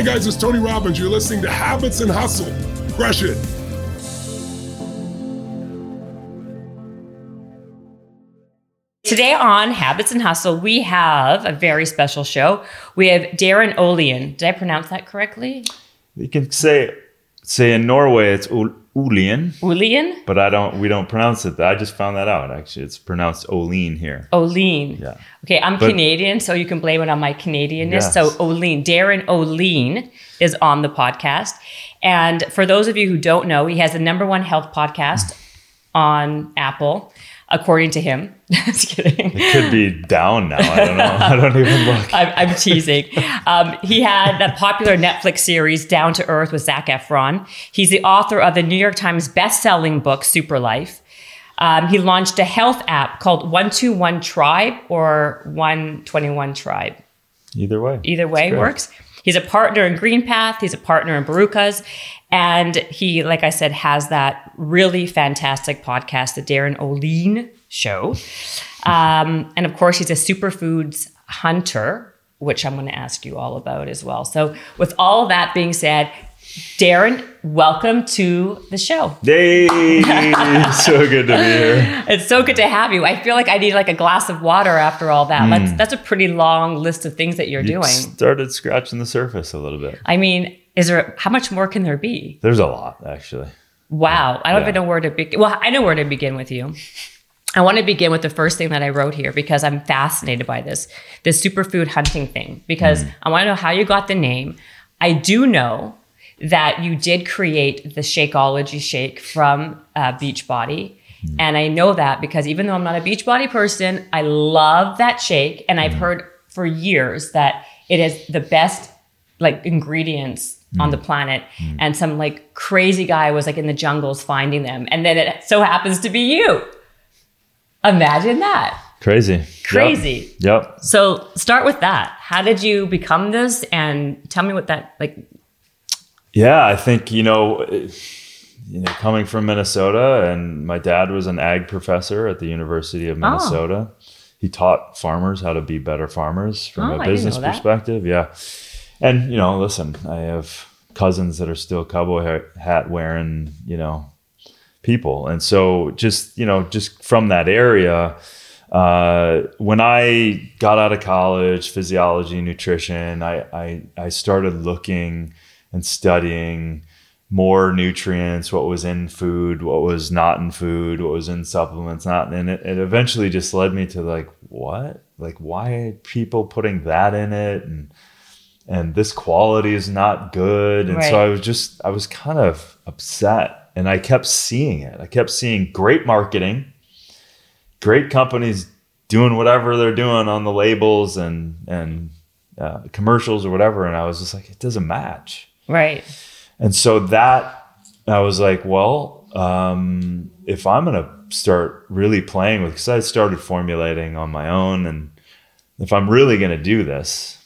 Hi, guys, it's Tony Robbins. You're listening to Habits and Hustle. Crush it. Today on Habits and Hustle, we have a very special show. We have Darin Olien. Did I pronounce that correctly? You can say say in Norway it's Ul- Ulian, Olean? but I don't. We don't pronounce it. I just found that out. Actually, it's pronounced Olien here. Olien. Yeah. Okay, I'm But- Canadian, so you can blame it on my Canadianness. Yes. So Olien, Darin Olien is on the podcast. And for those of you who don't know, he has the number one health podcast on Apple, according to him. Just kidding. It could be down now. I don't know. I don't even look. I'm, I'm teasing. Um, he had that popular Netflix series Down to Earth with Zac Efron. He's the author of the New York Times best-selling book Super Life. Um, he launched a health app called 121 Tribe or 121 Tribe. Either way. Either way works. He's a partner in Greenpath. He's a partner in Barukas. And he, like I said, has that really fantastic podcast, the Darin Olien Show. Um, and of course, he's a superfoods hunter, which I'm going to ask you all about as well. So, with all that being said, Darin, welcome to the show. Yay! so good to be here. It's so good to have you. I feel like I need like a glass of water after all that. That's, mm. that's a pretty long list of things that you're. You doing. started scratching the surface a little bit. I mean, is there how much more can there be? There's a lot actually. Wow, I don't Yeah. even know where to begin. Well, I know where to begin with you. I want to begin with the first thing that I wrote here because I'm fascinated by this this superfood hunting thing because mm. I want to know how you got the name. I do know that you did create the Shakeology shake from uh, Beachbody. Hmm. And I know that because even though I'm not a Beachbody person, I love that shake. And I've hmm. heard for years that it is the best like ingredients on hmm. the planet and some like crazy guy was like in the jungles finding them and then it so happens to be you imagine that Crazy. Yep. Crazy. Yep. so start with that how did you become this and tell me what that like Yeah, I think you know, eh, you know, coming from Minnesota, and my dad was an ag professor at the University of Oh. Minnesota. He taught farmers how to be better farmers from Oh, a business perspective. Yeah, and you know, listen, I have cousins that are still cowboy hat wearing, you know, people, and so just you know, just from that area. Uh, when I got out of college, physiology, nutrition, I, I, I started looking and studying more nutrients, what was in food, what was not in food, what was in supplements, not, and it, it eventually just led me to like, what? Like, why are people putting that in it? And, and this quality is not good. And Right. so I was just, I was kind of upset and I kept seeing it. I kept seeing great marketing, great companies doing whatever they're doing on the labels and, and, uh, commercials or whatever. And I was just like, it doesn't match. Right And so that I was like, well, um, if I'm gonna start really playing with, because I started formulating on my own, and if I'm really gonna do this,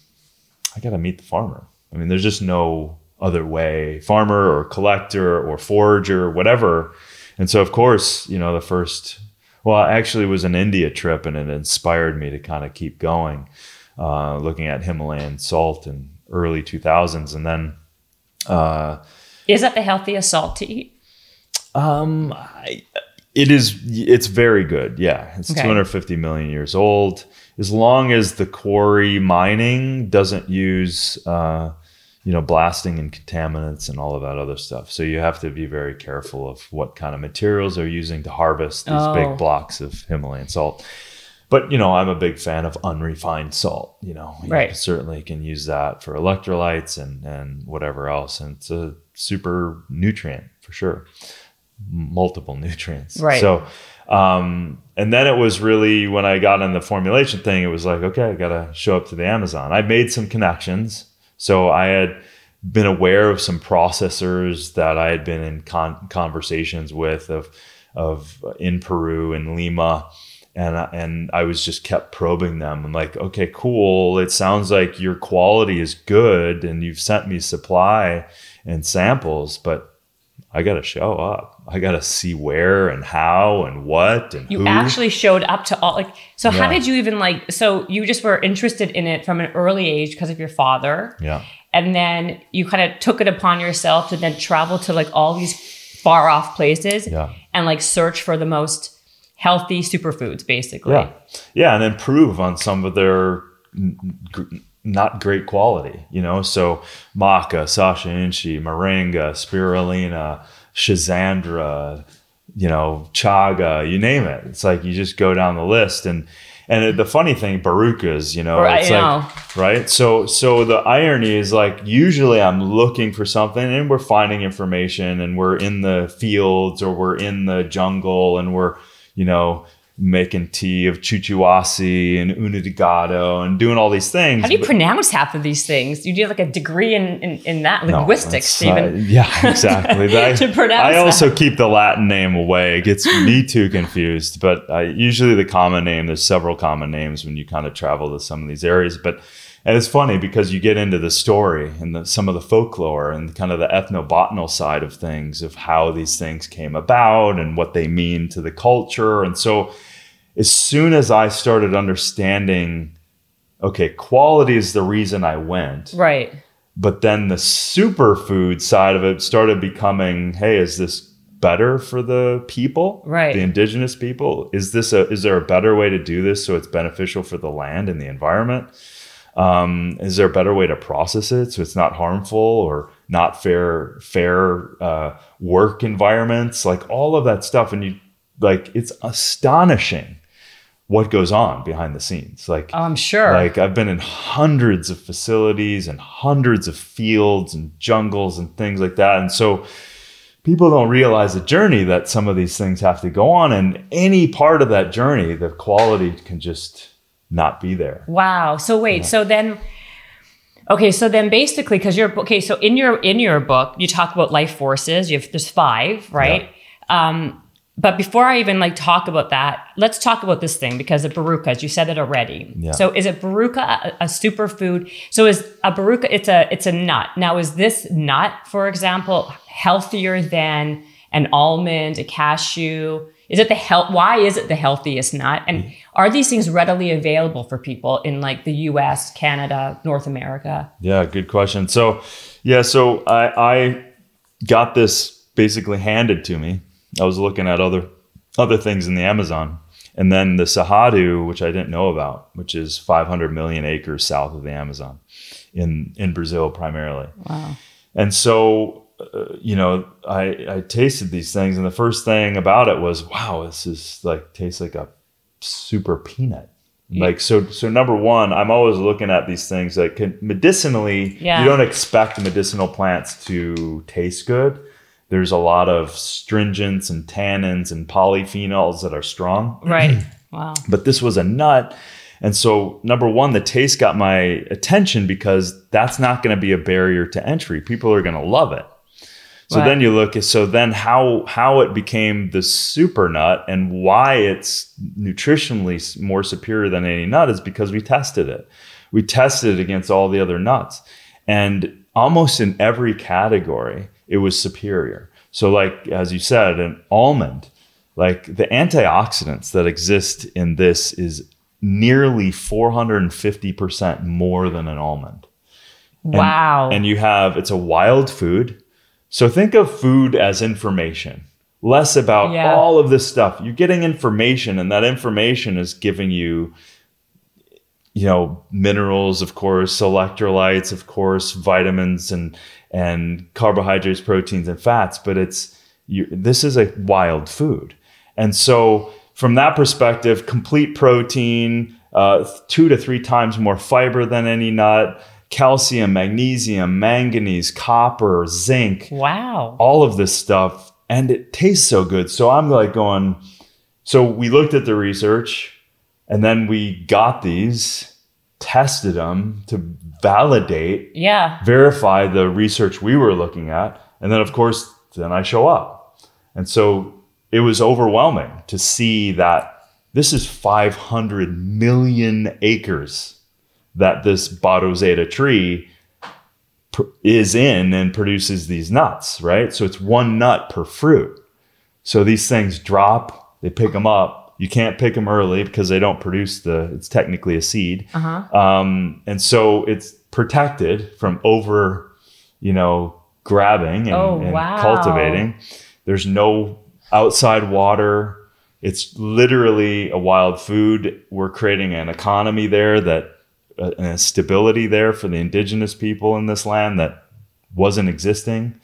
I gotta meet the farmer. I mean, there's just no other way, farmer or collector or forager, whatever. And so, of course, you know, the first, well, actually, it was an India trip, and it inspired me to kind of keep going, uh, looking at Himalayan salt in early 2000s, and then. Uh, is that the healthiest salt to eat um, I, it is. It's very good. Yeah, it's Okay. 250 million years old. As long as the quarry mining doesn't use, uh, you know, blasting and contaminants and all of that other stuff. So you have to be very careful of what kind of materials they're using to harvest these Oh. big blocks of Himalayan salt. But you know, I'm a big fan of unrefined salt. You know, you Right. certainly can use that for electrolytes and and whatever else, and it's a super nutrient for sure multiple nutrients. Right. So, um, and then it was really when I got in the formulation thing, it was like, okay, I got to show up to the Amazon. I made some connections. So I had been aware of some processors that I had been in con- conversations with of, of in Peru and Lima. And, I- and I was just kept probing them. I'm like, okay, cool. It sounds like your quality is good and you've sent me supply and samples, but I got to show up. I got to see where and how and what and You who. actually showed up to all like so how did you even like so you just were interested in it from an early age because of your father. yeah. And then you kind of took it upon yourself to then travel to like all these far off places Yeah. and like search for the most healthy superfoods basically. Yeah. Yeah. And improve on some of their not great quality, you know? So maca, sacha inchi, moringa, spirulina, schisandra, you know, chaga, you name it. It's like you just go down the list and and the funny thing, barukas, you know, Right, it's like right. So so the irony is like usually I'm looking for something and we're finding information and we're in the fields or we're in the jungle and we're you know making tea of chuchuhuasi and uña de gato and doing all these things. How do you but- pronounce half of these things? You do like a degree in in, in that No, linguistics, it's, uh, even. yeah, exactly. I, To pronounce I that. also keep the Latin name away. It gets me too confused. But I, usually the common name, there's several common names when you kind of travel to some of these areas. But and it's funny because you get into the story and the, some of the folklore and kind of the ethnobotanical side of things of how these things came about and what they mean to the culture. And so as soon as I started understanding, okay, quality is the reason I went Right. but then the superfood side of it started becoming hey is this better for the people Right. the indigenous people is this a is there a better way to do this so it's beneficial for the land and the environment um, is there a better way to process it so it's not harmful or not fair fair uh, work environments like all of that stuff and you like it's astonishing what goes on behind the scenes like Oh, I'm sure. like I've been in hundreds of facilities and hundreds of fields and jungles and things like that. And so people don't realize the journey that some of these things have to go on. And any part of that journey, the quality can just not be there. Wow. So wait, so then okay, so then basically cuz you're okay, so in your in your book, you talk about life forces. You have there's 5, right? Um but before I even like talk about that, let's talk about this thing because of barukas. You said it already. Yeah. So is it baruka a, a superfood? So is a baruka it's a it's a nut. Now is this nut, for example, healthier than an almond, a cashew? Is it the health? Why is it the healthiest nut? And mm-hmm. are these things readily available for people in like the U.S., Canada, North America? Yeah, good question. So, yeah, so I, I got this basically handed to me. I was looking at other other things in the Amazon, and then the Cerrado, which I didn't know about, which is 500 million acres south of the Amazon, in in Brazil primarily. Wow. And so, uh, you know, I I tasted these things, and the first thing about it was, wow, this is like tastes like a super peanut. Like so, so number one, I'm always looking at these things that can medicinally. Yeah. You don't expect medicinal plants to taste good. There's a lot of stringents and tannins and polyphenols that are strong Right. Wow. but this was a nut. And so, number one, the taste got my attention because that's not going to be a barrier to entry. People are going to love it. So then you look at so then how how it became the super nut and why it's nutritionally more superior than any nut is because we tested it. We tested it against all the other nuts, and almost in every category, it was superior. So, like as you said, an almond, like the antioxidants that exist in this is nearly 450% more than an almond. And- wow. And you have it's a wild food. So think of food as information, less about Yeah. all of this stuff. You're getting information, and that information is giving you, you know, minerals, of course, electrolytes, of course, vitamins and and carbohydrates, proteins, and fats. But it's you, this is a wild food, and so from that perspective, complete protein, uh, two to three times more fiber than any nut, calcium, magnesium, manganese, copper, zinc, wow. all of this stuff, and it tastes so good. So I'm like going. So we looked at the research, and then we got these, tested them to validate Yeah. verify the research we were looking at. And then, of course, then I show up. And so it was overwhelming to see that this is 500 million acres that this Bado Zeta tree pr- is in and produces these nuts, right? So it's one nut per fruit. So these things drop, they pick them up. You can't pick them early because they don't produce the, it's technically a seed. Uh-huh. Um, and so it's protected from over, you know, grabbing and, Oh, and wow. cultivating. There's no outside water. It's literally a wild food. We're creating an economy there that, and a stability there for the indigenous people in this land that wasn't existing.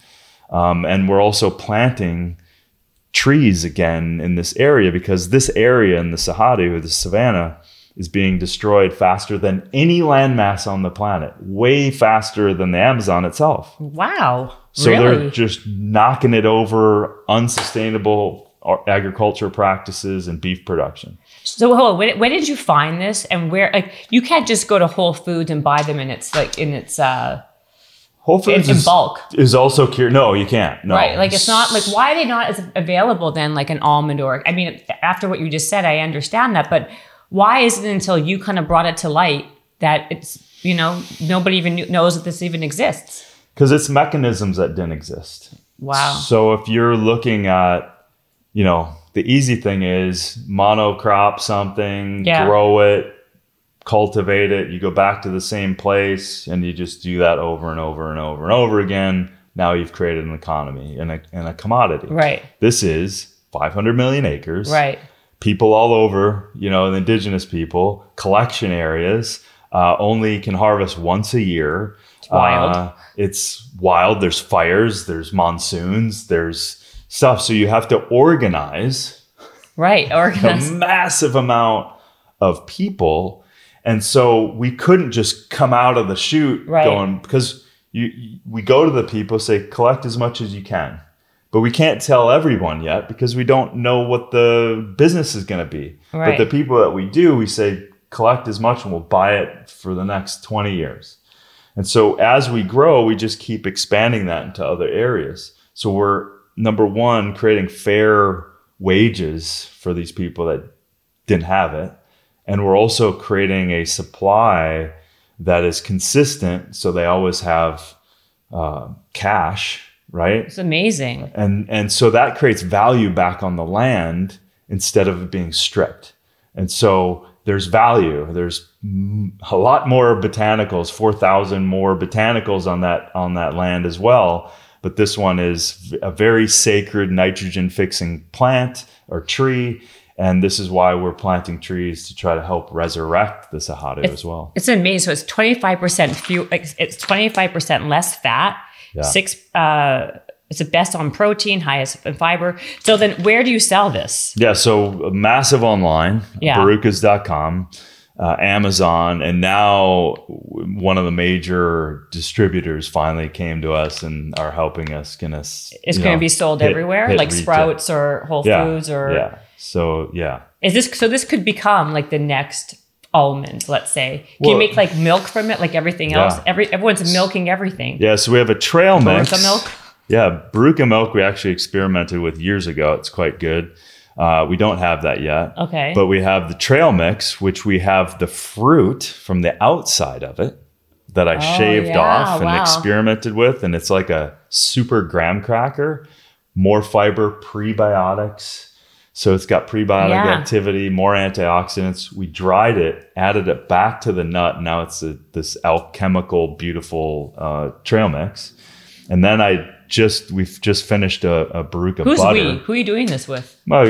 Um, and we're also planting trees again in this area because this area in the Cerrado, or the savannah, is being destroyed faster than any landmass on the planet, way faster than the Amazon itself. Wow. So really? they're just knocking it over unsustainable agriculture practices and beef production. So hold on, when, when did you find this and where like you can't just go to Whole Foods and buy them in its like in its uh Whole in, Foods in is, bulk. is also cure. No, you can't. No. Right. Like it's not like why are they not as available then like an almond or I mean after what you just said I understand that but why is it until you kind of brought it to light that it's you know nobody even knows that this even exists. because it's mechanisms that didn't exist. Wow. So if you're looking at, you know, the easy thing is monocrop something, Yeah. grow it, cultivate it, you go back to the same place and you just do that over and over and over and over again. Now you've created an economy and a, and a commodity. Right. This is 500 million acres. Right. People all over, you know, the indigenous people, collection areas, uh, only can harvest once a year. It's wild. it's wild. There's fires, there's monsoons, there's stuff. So you have to organize Right. organize. a massive amount of people. And so we couldn't just come out of the chute Right. going because you, you- we go to the people say collect as much as you can. But we can't tell everyone yet because we don't know what the business is going to be. Right. But the people that we do, we say collect as much and we'll buy it for the next 20 years. And so as we grow, we just keep expanding that into other areas. So we're number one, creating fair wages for these people that didn't have it. And we're also creating a supply that is consistent. So they always have uh, cash, right? It's amazing. and and so that creates value back on the land instead of it being stripped and so there's value there's a lot more botanicals 4000 more botanicals on that on that land as well but this one is a very sacred nitrogen fixing plant or tree and this is why we're planting trees to try to help resurrect the Cerrado as well. It's amazing. So it's twenty five percent few. like, It's twenty five percent less fat. Yeah. Six. Uh, it's the best on protein, highest in fiber. So then, where do you sell this? Yeah, so uh, massive online, Yeah. barukas.com, uh, Amazon, and now one of the major distributors finally came to us and are helping us. Gonna, It's going to be sold hit- everywhere, hit like retail. Sprouts or Whole Yeah, Foods, or yeah. So yeah, is this? So this could become like the next almond. Let's say. Can Well- you make like milk from it, like everything else? Yeah. Every everyone's milking everything. yeah. So we have a trail mix. Baruka milk? Yeah, Baruka milk. We actually experimented with years ago. It's quite good. Uh, we don't have that yet. Okay. But we have the trail mix, which we have the fruit from the outside of it that I shaved Oh, yeah, off and wow. experimented with. And it's like a super graham cracker, more fiber, prebiotics. So it's got prebiotic Yeah. activity, more antioxidants. We dried it, added it back to the nut. Now it's a, this alchemical, beautiful uh, trail mix. And then I just, we've just finished a, a Baruka Who's butter. we? Who are you doing this with? Well,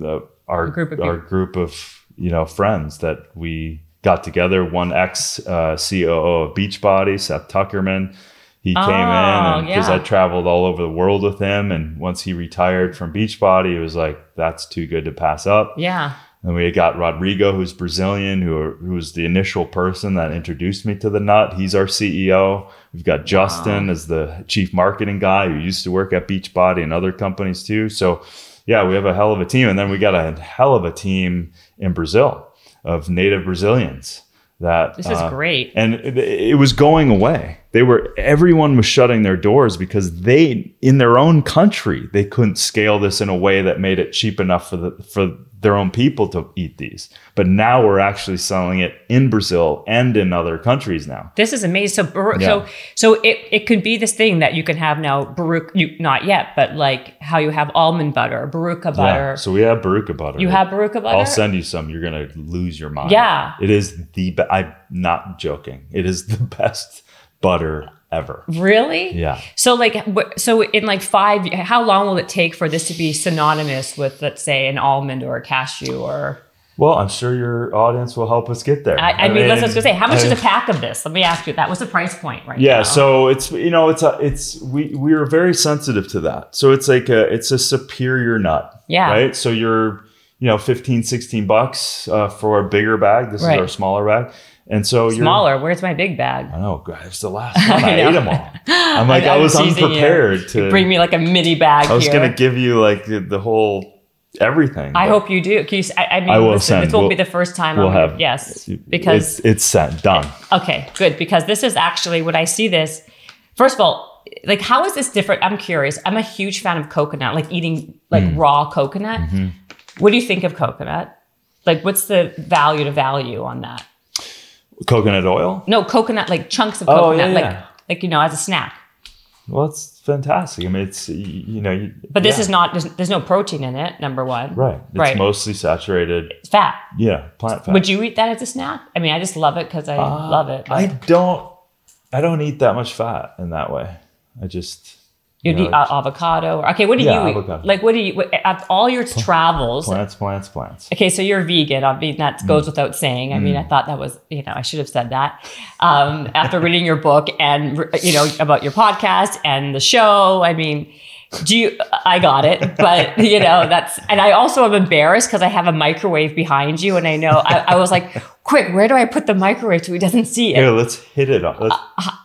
uh, uh, our group of our group of you know friends that we got together. One ex uh, COO of Beachbody, Seth Tuckerman. He came Oh, in because yeah. I traveled all over the world with him, and once he retired from Beachbody, it was like that's too good to pass up. Yeah. And we got Rodrigo, who's Brazilian, who, who was the initial person that introduced me to the nut. He's our CEO. We've got Justin as the chief marketing guy who used to work at Beachbody and other companies too. So, yeah, we have a hell of a team. And then we got a hell of a team in Brazil of native Brazilians. That This is uh, great. and it, it was going away. They were everyone was shutting their doors because they in their own country they couldn't scale this in a way that made it cheap enough for the for their own people to eat these. But now we're actually selling it in Brazil and in other countries now. This is amazing. So, Baruch, Yeah. so, so it, it could be this thing that you can have now, Baruch, you, not yet, but like how you have almond butter, Barucha butter. Yeah. So we have Barucha butter. you have Barucha butter? I'll send you some. You're gonna lose your mind. Yeah. It is the. Be- I'm not joking. It is the best butter ever. really? Yeah. So like, so in like five, how long will it take for this to be synonymous with, let's say, an almond or a cashew or? Well, I'm sure your audience will help us get there. I, I mean, let's just say, how much I- is a pack of this? Let me ask you that. What's the price point right Yeah, now? so it's you know it's a it's we we are very sensitive to that. So it's like a it's a superior nut. Yeah. Right. So you're you know 15, 16 bucks uh, for a bigger bag. This Right. is our smaller bag, and so you're smaller. Where's my big bag? I know, God, it's the last one. I, know. ate them all. I'm like, I, I'm was teasing you. unprepared to. Bring me like a mini bag I was here. gonna give you like the, the whole everything. I hope you do. Can you, I, I mean, I will listen, send. this won't be We'll- the first time. We'll I'm have yes, because it's, it's set done. okay, good. Because this is actually when I see this. First of all, like how is this different? I'm curious. I'm a huge fan of coconut, like eating like Mm. raw coconut. Mm-hmm. What do you think of coconut? Like, what's the value to value on that? Coconut oil. No, coconut, like chunks of Oh, coconut, yeah, like yeah. like you know, as a snack. Well, it's fantastic. I mean, it's you know. you- But this yeah. is not. There's, there's no protein in it. Number one. right. It's right. mostly saturated. It's fat. Yeah, plant fat. Would you eat that as a snack? I mean, I just love it because I Uh, love it. I don't. I don't eat that much fat in that way. I just. You'd you eat know, uh, avocado. Or, okay, what do Yeah, you eat? avocado. Like, what do you? What, at all your travels. plants, plants, plants. Okay, so you're vegan. I mean, that Mm. goes without saying. I mean, I thought that was, you know, I should have said that. Um, after reading your book and, you know, about your podcast and the show, I mean, do you, I got it, but, you know, that's, and I also am embarrassed because I have a microwave behind you and I know, I, I was like, quick, where do I put the microwave so he doesn't see it? Here, let's hit it on. Let's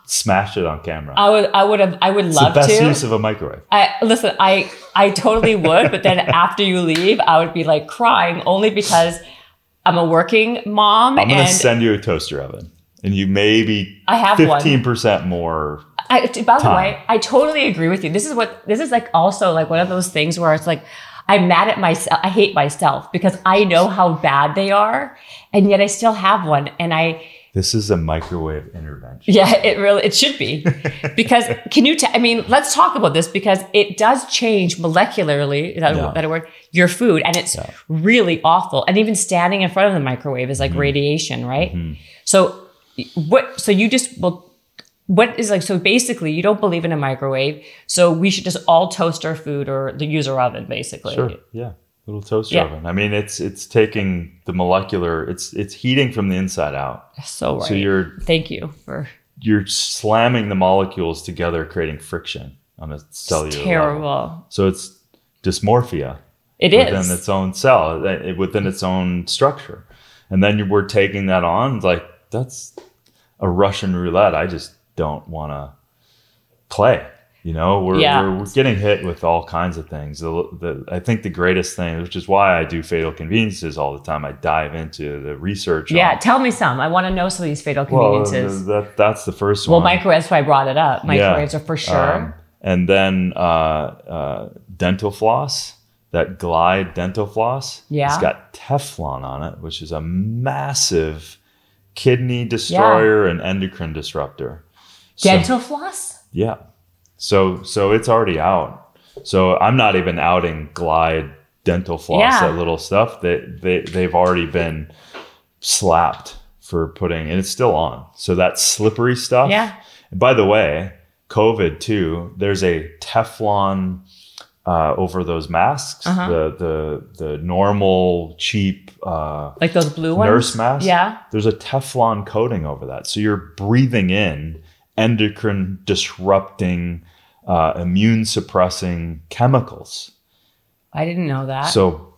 smash it on camera. I would, I would have, I would it's Uh, love the best to. use of a microwave. I listen, I I totally would, but then after you leave, I would be like crying only because I'm a working mom I'm gonna send you a toaster oven, and you maybe I have fifteen percent more. I, by the time. way, I totally agree with you. This is what this is like. Also, like one of those things where it's like I'm mad at myself. I hate myself because I know how bad they are, and yet I still have one. And I, This is a microwave intervention. yeah, it really it should be because can you? T- I mean, let's talk about this because it does change molecularly. Is that Yeah. a better word? Your food, and it's really awful. And even standing in front of the microwave is like Mm-hmm. radiation, right? So what? So you just well. What is like so basically you don't believe in a microwave, so we should just all toast our food or the use our oven basically. Sure. Yeah. Little toaster Yeah. oven. I mean, it's it's taking the molecular. It's it's heating from the inside out. So right. So you're Thank you for you're slamming the molecules together, creating friction on a cellular level. terrible. So it's dysmorphia. It within is. its own cell, uh, within its own structure. And then you- we're taking that on, like, that's a Russian roulette. I just don't want to play. You know, we're, Yeah. we're, we're getting hit with all kinds of things. The, the, I think the greatest thing, which is why I do fatal conveniences all the time, I dive into the research. yeah, on- tell me some. I want to know some of these fatal well, conveniences. that, that's the first well, one. microwaves. That's why I brought it up. Yeah. Are for sure. Um, and then uh, uh, dental floss, that Glide dental floss. Yeah. It's got Teflon on it, which is a massive kidney destroyer and endocrine disruptor. So- Dental floss. yeah. So so it's already out. So I'm not even outing Glide dental floss, Yeah. that little stuff. They, they they've already been slapped for putting and it's still on. So that slippery stuff. Yeah. And by the way, COVID too, there's a Teflon uh, over those masks. Uh-huh. The the the normal cheap uh, Like those blue ones. nurse mask. Yeah. There's a Teflon coating over that. So you're breathing in endocrine disrupting, uh, immune suppressing chemicals. I didn't know that. So,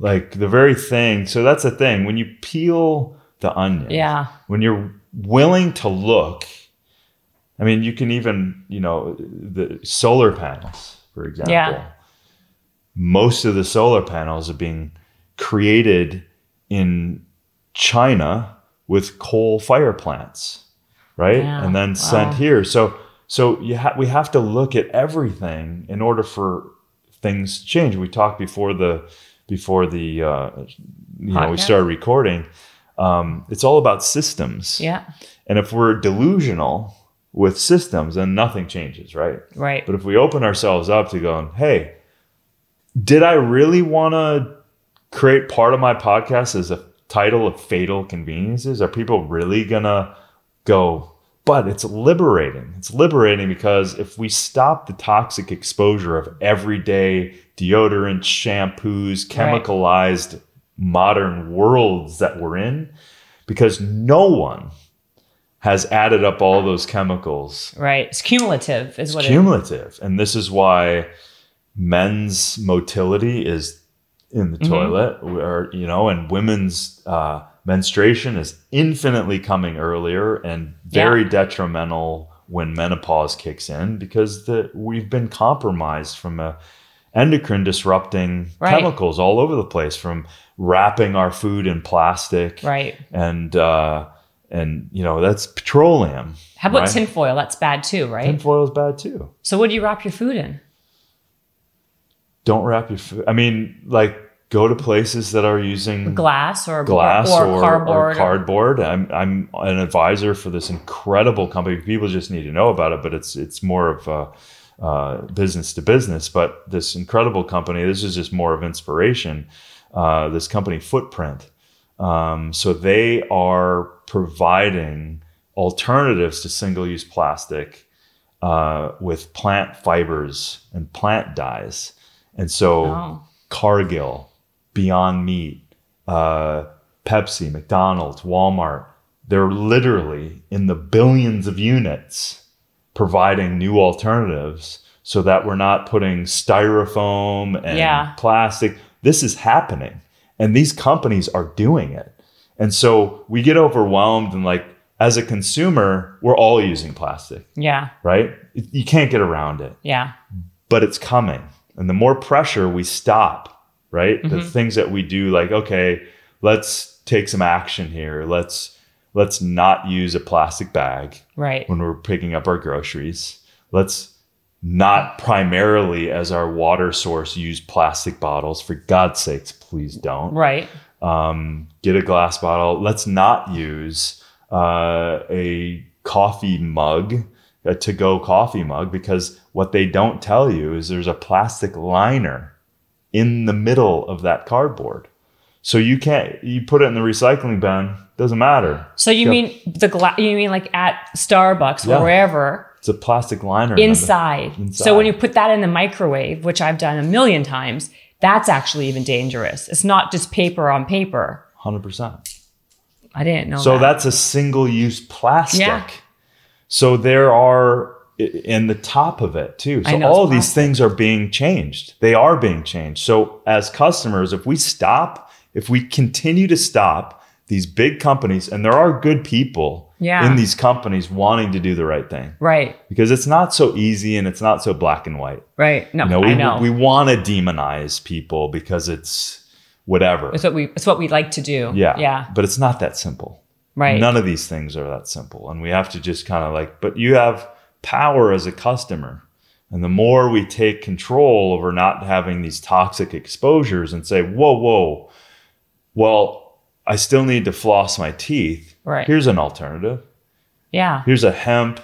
like the very thing. So that's the thing. When you peel the onion, yeah. when you're willing to look, I mean, you can even, you know, the solar panels, for example. Yeah. Most of the solar panels are being created in China with coal fire plants, right? Yeah, And then sent here. So, so you ha- we have to look at everything in order for things to change. We talked before the before the uh, you know we started recording. Um, it's all about systems. Yeah. And if we're delusional with systems, then nothing changes, right? Right. But if we open ourselves up to going, hey, did I really want to create part of my podcast as a title of fatal conveniences? Are people really gonna go? But it's liberating. It's liberating because if we stop the toxic exposure of everyday deodorant, shampoos, chemicalized modern worlds that we're in, because no one has added up all those chemicals Right. It's cumulative, is what it cumulative. And this is why men's motility is in the toilet, or you know, and women's uh, menstruation is infinitely coming earlier and very Yeah. detrimental when menopause kicks in because the we've been compromised from a endocrine disrupting Right. chemicals all over the place from wrapping our food in plastic Right. and uh and you know that's petroleum How about right? tinfoil? That's bad too, right? tinfoil is bad too so what do you wrap your food in? don't wrap your food. I mean, like go to places that are using Glass or glass or, or, cardboard. or- cardboard. I'm I'm an advisor for this incredible company. People just need to know about it, but it's it's more of a uh, business to business. But this incredible company, this is just more of inspiration. Uh, this company, Footprint. Um, so they are providing alternatives to single-use plastic uh, with plant fibers and plant dyes. And so Oh. Cargill, Beyond Meat, uh, Pepsi, McDonald's, Walmart, they're literally in the billions of units providing new alternatives so that we're not putting styrofoam and Yeah. plastic. This is happening. And these companies are doing it. And so we get overwhelmed and like as a consumer, we're all using plastic, Yeah. right? You can't get around it Yeah. but it's coming. And the more pressure we stop, right? The things that we do like okay, let's take some action here. Let's let's not use a plastic bag Right. when we're picking up our groceries. Let's not primarily as our water source use plastic bottles. For God's sakes, please don't Right. um, get a glass bottle. Let's not use uh, a coffee mug, a to go coffee mug, because what they don't tell you is there's a plastic liner in the middle of that cardboard. So you can't, you put it in the recycling bin, doesn't matter. So you mean the glass? You mean like at Starbucks Yeah. or wherever It's a plastic liner in the- inside. Inside. So when you put that in the microwave, which I've done a million times, that's actually even dangerous. It's not just paper on paper. 100%. I didn't know. So that. that's a single use plastic. Yeah. So there are in the top of it too. So all it's these things are being changed. They are being changed. So as customers, if we stop, if we continue to stop these big companies, and there are good people Yeah. in these companies wanting to do the right thing right. because it's not so easy and it's not so black and white. Right. No, You know, we, I know. we want to demonize people because it's whatever. it's what we. It's what we like to do. Yeah. Yeah. But it's not that simple. Right. None of these things are that simple. And we have to just kind of like, but you have power as a customer. And the more we take control over not having these toxic exposures and say, whoa, whoa, well, I still need to floss my teeth. Right. Here's an alternative. yeah. Here's a hemp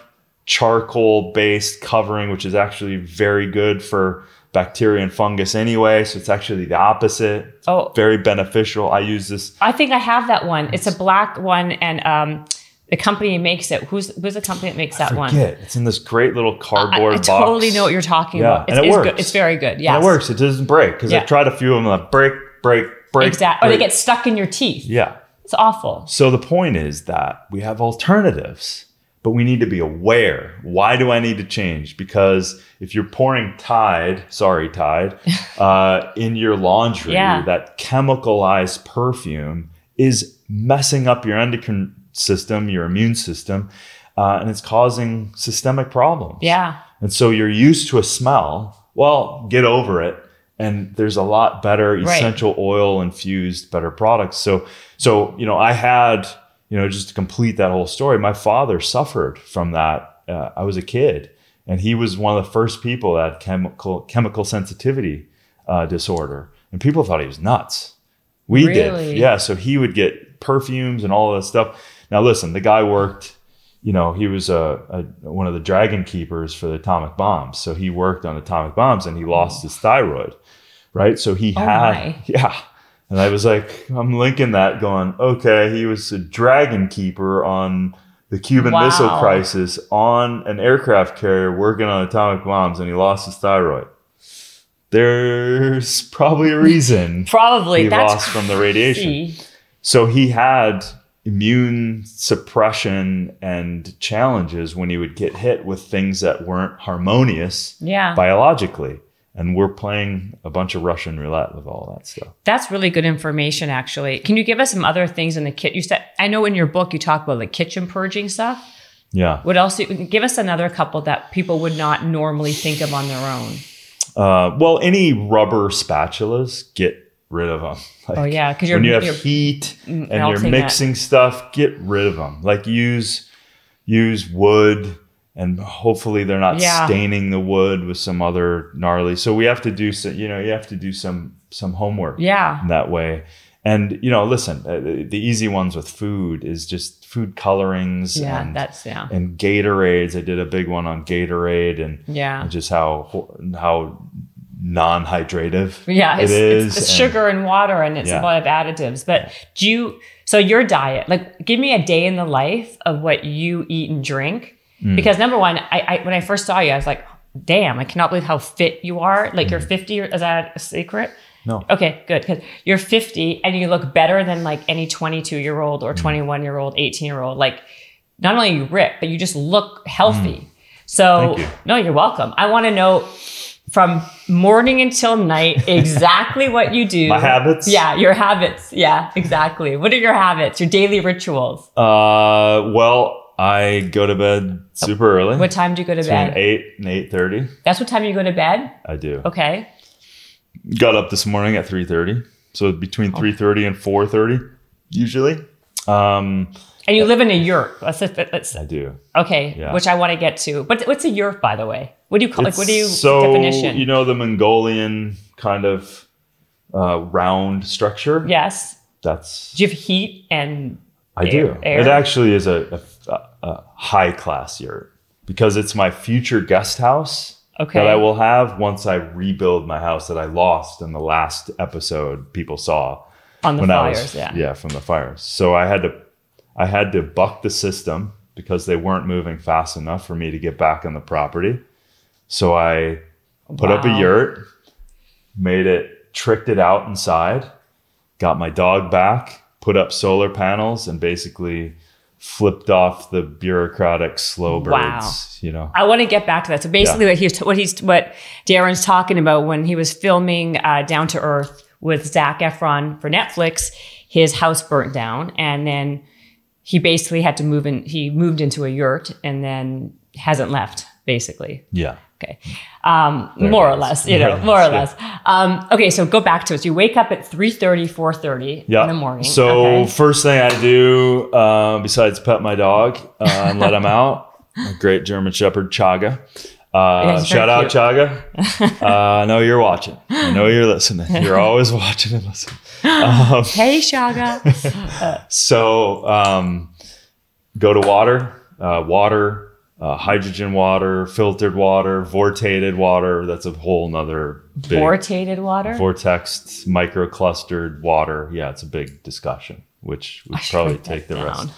charcoal based covering, which is actually very good for bacteria and fungus anyway. So it's actually the opposite. It's Oh. very beneficial. I use this I think I have that one. It's a black one, and um, the company makes it. Who's who's the company that makes that one? It's in this great little I, cardboard I box. I totally know what you're talking Yeah, about. It's, and it it's works. good. It's very good. Yeah, it works. It doesn't break because Yeah. I've tried a few of them. Like break, break, break. Exactly. Or they get stuck in your teeth. Yeah. It's awful. So the point is that we have alternatives, but we need to be aware. Why do I need to change? Because if you're pouring Tide, sorry Tide, uh, in your laundry, Yeah. that chemicalized perfume is messing up your endocrine system, your immune system, uh, and it's causing systemic problems. Yeah. And so you're used to a smell. Well, get over it. And there's a lot better Right. essential oil infused better products. So so you know, I had you know just to complete that whole story. My father suffered from that. Uh, I was a kid, and he was one of the first people that had chemical chemical sensitivity uh, disorder. and people thought he was nuts. We Really? did, yeah. So he would get perfumes and all that stuff. Now listen, the guy worked. You know, he was a, a one of the dragon keepers for the atomic bombs. So he worked on atomic bombs, and he lost his thyroid. Right. So he Oh had, my. yeah. And I was like, I'm linking that, going, okay, he was a dragon keeper on the Cuban Wow. Missile Crisis on an aircraft carrier working on atomic bombs, and he lost his thyroid. There's probably a reason Probably he that's lost from the radiation. So he had immune suppression and challenges when he would get hit with things that weren't harmonious Yeah. biologically. And we're playing a bunch of Russian roulette with all that stuff. That's really good information, actually. Can you give us some other things in the kit? You said I know in your book you talk about like kitchen purging stuff. Yeah. What else? Give us another couple that people would not normally think of on their own. Uh, well, any rubber spatulas, get rid of them. Like, Oh, yeah, 'cause you're- when you have heat and you're mixing stuff, get rid of them. Like use use wood, and hopefully they're not Yeah. staining the wood with some other gnarly. So we have to do some. You know, you have to do some some homework. Yeah. that way. And you know, listen, uh, the the easy ones with food is just food colorings. Yeah, and, that's yeah. and Gatorades. I did a big one on Gatorade and Yeah. and just how how non-hydrative Yeah, it it's, it's, it's sugar and water, and it's Yeah. a lot of additives. But do you? So your diet, like, give me a day in the life of what you eat and drink. Mm. Because number one, I, I when I first saw you, I was like, damn, I cannot believe how fit you are. Like Mm. you're 50. Is that a secret? No. Okay, good. Because you're 50 and you look better than like any 22 year old Mm. or 21 year old, 18 year old. Like, not only you rip, but you just look healthy. So, Mm. Thank you. no, you're welcome. I want to know from morning until night exactly what you do. My habits? Yeah, your habits. Yeah, exactly. What are your habits? Your daily rituals? Uh, well, I go to bed super early. What time do you go to bed? Eight and eight thirty. That's what time you go to bed? I do. Okay. Got up this morning at three thirty. So Oh. between three thirty and four thirty, usually. Um, And you live in a yurt. Let's, let's, I do. okay, Yeah. which I want to get to. But what's a yurt, by the way? What do you call? Like, what do you so definition? you know the Mongolian kind of uh, round structure. yes. That's Do you have heat and I air- do. air? It actually is a, a, a high class yurt because it's my future guest house Okay. that I will have once I rebuild my house that I lost in the last episode people saw on the I fires? was yeah. yeah from the fires. So I had to I had to buck the system because they weren't moving fast enough for me to get back on the property. So I put up a yurt, made it, tricked it out inside, got my dog back, put up solar panels, and basically flipped off the bureaucratic slow birds. Wow. You know, I want to get back to that. So basically, what he's what he's what Darin's talking about when he was filming uh, Down to Earth with Zac Efron for Netflix, his house burnt down, and then he basically had to move in. He moved into a yurt, and then hasn't left. Basically, yeah. okay, um, more or less, you know, more or less. Um, okay, so go back to it. So you wake up at 3.30, 4.30 Yeah. in the morning. So okay. first thing I do, uh, besides pet my dog uh, and let him out, a great German Shepherd Chaga. Uh, shout out Chaga. Uh, I know you're watching. I know you're listening. You're always watching and listening. Um, hey, Chaga. so um, go to water, uh, water, uh, hydrogen water, filtered water, vortated water. That's a whole nother big Vortated water. vortex microclustered water. Yeah, it's a big discussion, which would probably take the down. rest.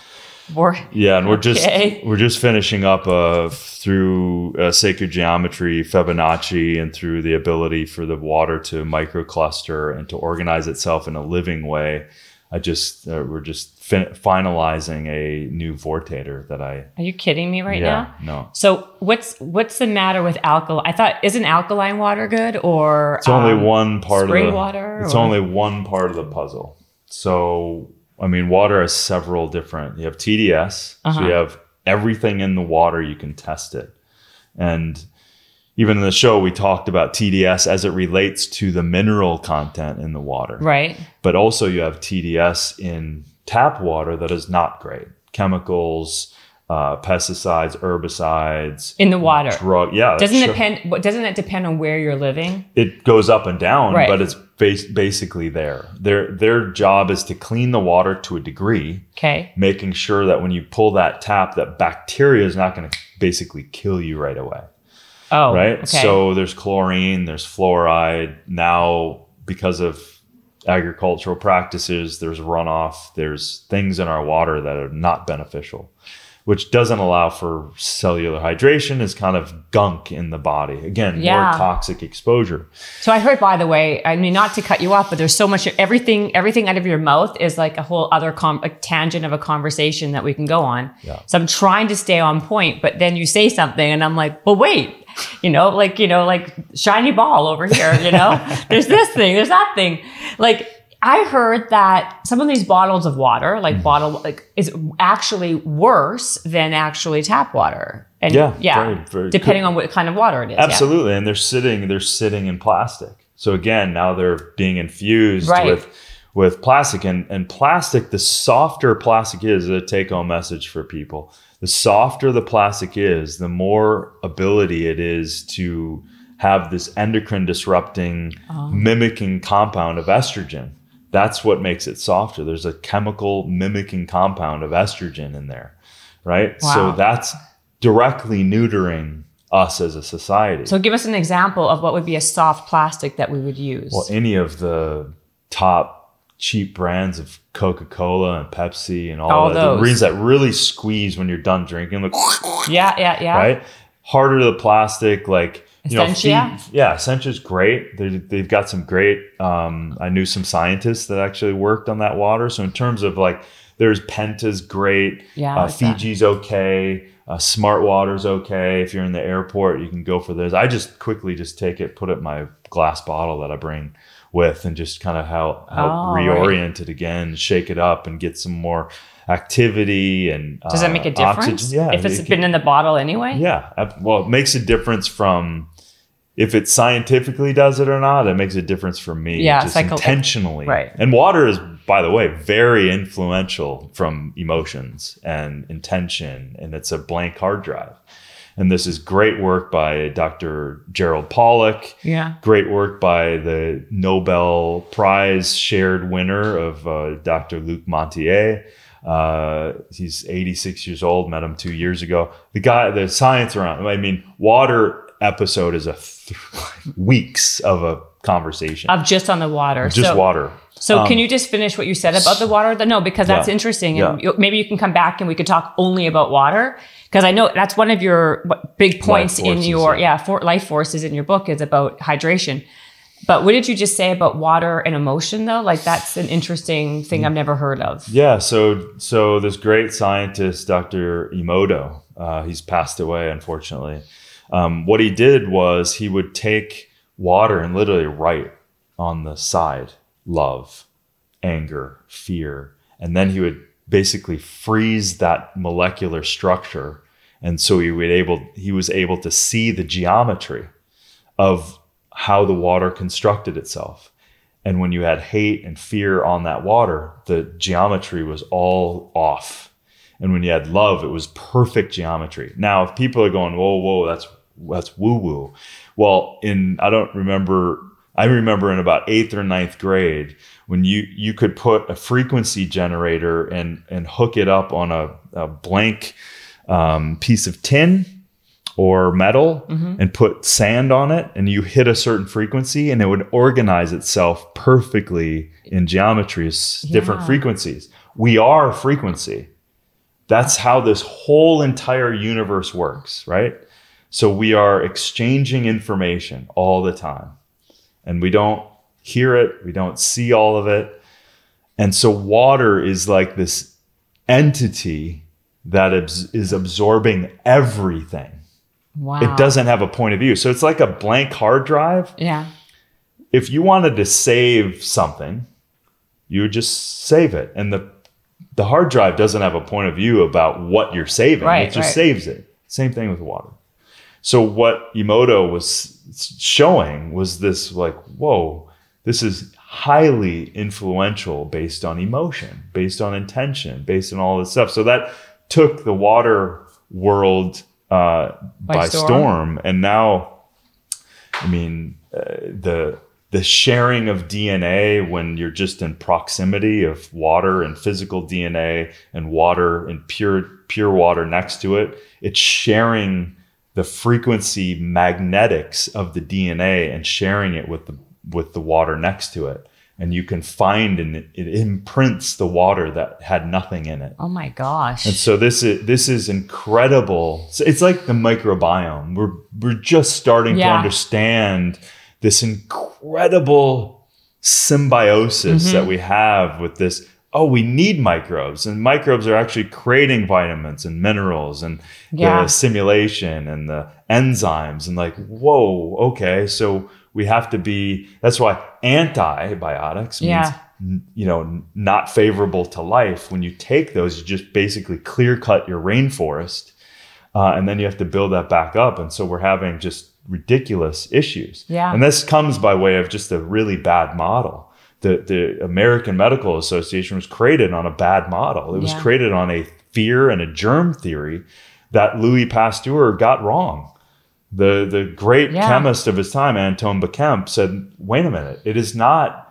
Yeah, and we're just Okay. we're just finishing up uh, through uh, sacred geometry, Fibonacci, and through the ability for the water to microcluster and to organize itself in a living way. I just uh, we're just fin- finalizing a new vortator that I Are you kidding me right yeah now? no So what's what's the matter with alkaline? I thought isn't alkaline water good or It's only um, one part spring of the water, It's or- only one part of the puzzle. So I mean, water has several different. You have TDS, so Uh-huh. you have everything in the water. You can test it, and even in the show, we talked about TDS as it relates to the mineral content in the water. right? But also, you have TDS in tap water that is not great. Chemicals, uh, pesticides, herbicides, in the water. drug. Yeah, Doesn't sure. depend. Doesn't it depend on where you're living? It goes up and down, Right. but it's bas- basically there. Their their job is to clean the water to a degree, Okay. making sure that when you pull that tap, that bacteria is not going to basically kill you right away. Oh, right? Okay. So there's chlorine, there's fluoride. Now, because of agricultural practices, there's runoff, there's things in our water that are not beneficial, which doesn't allow for cellular hydration, is kind of gunk in the body. Again, Yeah. more toxic exposure. So I heard, by the way, I mean, not to cut you off, but there's so much everything, everything out of your mouth is like a whole other com- a tangent of a conversation that we can go on. Yeah. So I'm trying to stay on point, but then you say something, and I'm like, well, wait, you know, like you know, like shiny ball over here, you know, there's this thing, there's that thing, like. I heard that some of these bottles of water, like Mm-hmm. bottle, like is actually worse than actually tap water. And Yeah, yeah, very, very depending good. on what kind of water it is. yeah. Absolutely, and they're sitting they're sitting in plastic. So again, now they're being infused Right. with with plastic and and plastic. The softer plastic is a take home message for people. The softer the plastic is, the more ability it is to have this endocrine disrupting mimicking compound of estrogen. That's what makes it softer. There's a chemical mimicking compound of estrogen in there, right? Wow. So that's directly neutering us as a society. So give us an example of what would be a soft plastic that we would use. well, any of the top cheap brands of Coca-Cola and Pepsi and all, All that, those. the greens that really squeeze when you're done drinking, like yeah, yeah, yeah. right, harder the plastic, like you know, Essentia? feed- yeah, Essentia's great. They, they've got some great. Um, I knew some scientists that actually worked on that water. So in terms of like, there's Penta's great. Yeah, uh, like that. Fiji's okay. Uh, Smart Water's okay. If you're in the airport, you can go for those. I just quickly just take it, put it in my glass bottle that I bring with, and just kind of how how Oh, right. reorient it again, shake it up, and get some more activity and. Does that make a uh, difference? oxygen. Yeah, If it's it been in the bottle anyway? yeah. Well, it makes a difference from if it scientifically does it or not. It makes a difference for me. Yeah, just psycho- intentionally. right. And water is, by the way, very influential from emotions and intention, and it's a blank hard drive. And this is great work by Dr. Gerald Pollack. Yeah. Great work by the Nobel Prize shared winner of uh, Dr. Luc Montagnier. Uh, he's 86 years old. Met him two years ago. The guy, the science around. I mean, water episode is a th- weeks of a conversation. Of just on the water. just so, water. So Um, can you just finish what you said about the water? No, because that's Yeah. interesting. Yeah. And you- maybe you can come back and we could talk only about water. Because I know that's one of your big points in your, yeah. yeah, for, life forces in your book is about hydration. But what did you just say about water and emotion though? Like that's an interesting thing I've never heard of. Yeah, so so this great scientist, Dr. Emoto, uh, he's passed away, unfortunately. Um, what he did was he would take water and literally write on the side love, anger, fear, and then he would basically freeze that molecular structure, and so he would able he was able to see the geometry of how the water constructed itself. And when you had hate and fear on that water, the geometry was all off. And when you had love, it was perfect geometry. Now, if people are going, whoa, whoa, that's that's woo woo. Well, in I don't remember. I remember in about eighth or ninth grade when you you could put a frequency generator and and hook it up on a, a blank um, piece of tin or metal and put sand on it and you hit a certain frequency and it would organize itself perfectly in geometries s- different frequencies we are frequency that's how this whole entire universe works right so we are exchanging information all the time and we don't hear it we don't see all of it and so water is like this entity that is absorbing everything Wow. it doesn't have a point of view. So it's like a blank hard drive. Yeah. If you wanted to save something, you would just save it. And the the hard drive doesn't have a point of view about what you're saving. Right, it just right. saves it. Same thing with water. So what Emoto was showing was this like, whoa, this is highly influential based on emotion, based on intention, based on all this stuff. So that took the water world uh, by, By storm. storm. and now, I mean, uh, the the sharing of DNA when you're just in proximity of water and physical DNA and water and pure pure water next to it, it's sharing the frequency magnetics of the DNA and sharing it with the with the water next to it. And you can find and it, it imprints the water that had nothing in it. Oh my gosh. And so this is this is incredible. So It's like the microbiome. We're we're just starting to understand this incredible symbiosis Mm-hmm. that we have with this. Oh, we need microbes, and microbes are actually creating vitamins and minerals and Yeah. the simulation and the enzymes. And like, whoa, okay, so we have to be. That's why antibiotics means Yeah. you know not favorable to life when you take those you just basically clear cut your rainforest uh, and then you have to build that back up and so we're having just ridiculous issues Yeah. and this comes by way of just a really bad model the, the american medical association was created on a bad model it was Yeah. created on a fear and a germ theory that louis pasteur got wrong the the great Yeah. chemist of his time, Antoine Bechamp, said, "Wait a minute. It is not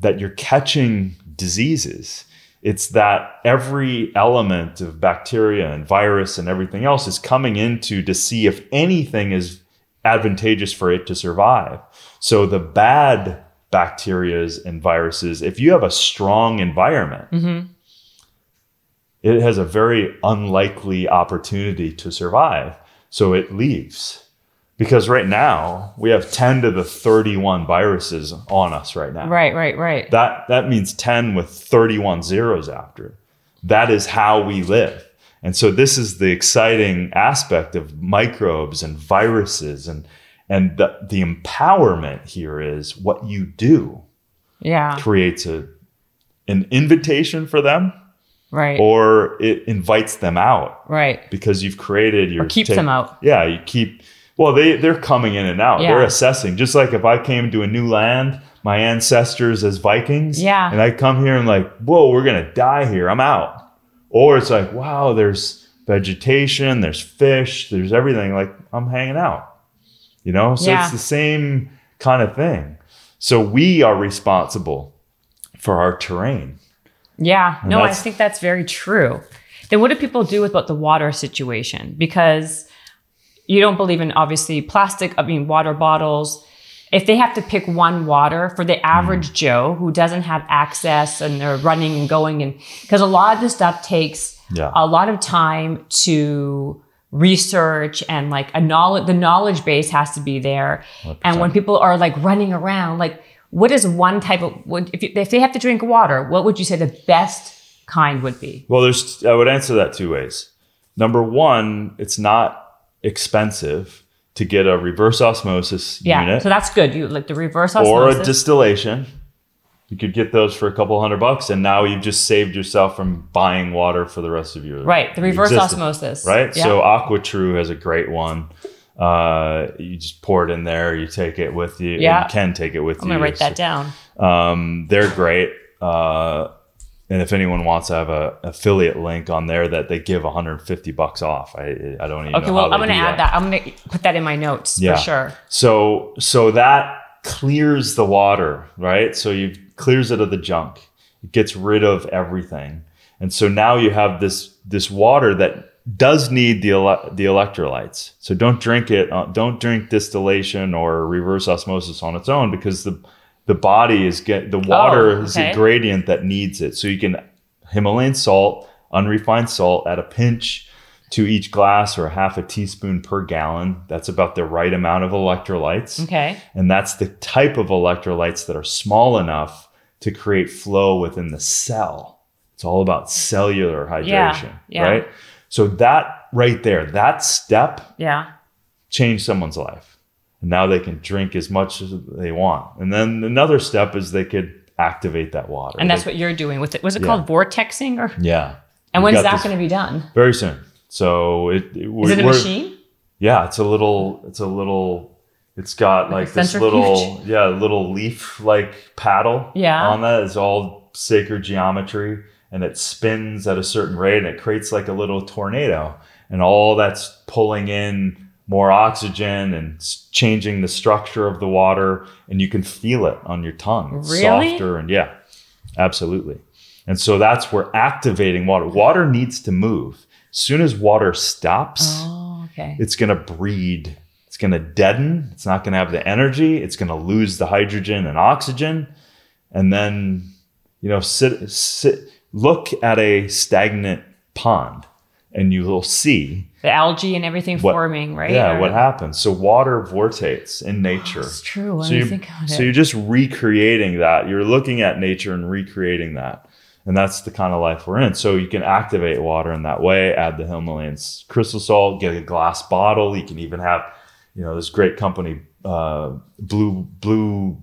that you're catching diseases. It's that every element of bacteria and virus and everything else is coming into to see if anything is advantageous for it to survive. So the bad bacterias and viruses, if you have a strong environment, mm-hmm. it has a very unlikely opportunity to survive. So it leaves. Because right now we have 10 to the 31 viruses on us right now. right, right, right. That that means 10 with 31 zeros after. That is how we live. And so this is the exciting aspect of microbes and viruses and and the, the empowerment here is what you do yeah. creates a an invitation for them Right. or it invites them out right. because you've created your Or keeps them out. Yeah, you keep well, they they're coming in and out. Yeah. They're assessing. Just like if I came to a new land, my ancestors as Vikings, Yeah. and I come here and like, whoa, we're gonna die here. I'm out. Or it's like, wow, there's vegetation, there's fish, there's everything. Like I'm hanging out. You know, so Yeah. it's the same kind of thing. So we are responsible for our terrain. Yeah, no, I think that's very true. Then what do people do about the water situation? Because you don't believe in obviously plastic, I mean, water bottles. If they have to pick one water for the average mm. Joe who doesn't have access and they're running and going, and because a lot of this stuff takes Yeah. a lot of time to research and like a knowledge, the knowledge base has to be there. And when people are like running around, like what is one type of, what, if, you, if they have to drink water, what would you say the best kind would be? Well, there's I would answer that two ways. Number one, it's not expensive to get a reverse osmosis Yeah, unit so that's good. You like the reverse osmosis or a distillation. You could get those for a couple hundred bucks, and now you've just saved yourself from buying water for the rest of your right, the reverse existence, osmosis. Right. Yeah. So AquaTrue has a great one. Uh, you just pour it in there. You take it with you. Yeah. You can take it with you. I'm gonna write that down. um, they're great. Uh, and if anyone wants to have a affiliate link on there that they give 150 bucks off, I I don't even Okay, know well, I'm gonna add that. I'm gonna put that in my notes Yeah. for sure. So so that clears the water, right? So you clears it of the junk. It gets rid of everything. And so now you have this this water that does need the ele- the electrolytes. So don't drink it. Uh, don't drink distillation or reverse osmosis on its own because the the body is get the water Oh, is okay. a gradient that needs it. So you can Himalayan salt, unrefined salt at a pinch to each glass or half a teaspoon per gallon. That's about the right amount of electrolytes. Okay. And that's the type of electrolytes that are small enough to create flow within the cell. It's all about cellular hydration, yeah. right? So that right there, that step Yeah. changed someone's life. And now they can drink as much as they want. And then another step is they could activate that water. And that's They- what you're doing with it. Was it Yeah. called vortexing or? yeah. And We've when's that going to be done? Very soon. So it, it Is it a machine? Yeah, it's a little. It's a little. It's got like, a this little, yeah, little leaf like paddle. Yeah. On that is all sacred geometry, and it spins at a certain rate and it creates like a little tornado and all that's pulling in more oxygen and changing the structure of the water and you can feel it on your tongue It's Really? softer and yeah absolutely and so that's where activating water water needs to move as soon as water stops Oh, okay. it's going to breed it's going to deaden it's not going to have the energy it's going to lose the hydrogen and oxygen. And then you know sit, sit look at a stagnant pond and you will see The algae and everything what forming, right? yeah Or- what happens. So water vortates in oh, nature. It's true. When so, you think about so it. you're just recreating that. You're looking at nature and recreating that. And that's the kind of life we're in. So you can activate water in that way add the himalayan crystal salt get a glass bottle. You can even have you know this great company uh, blue blue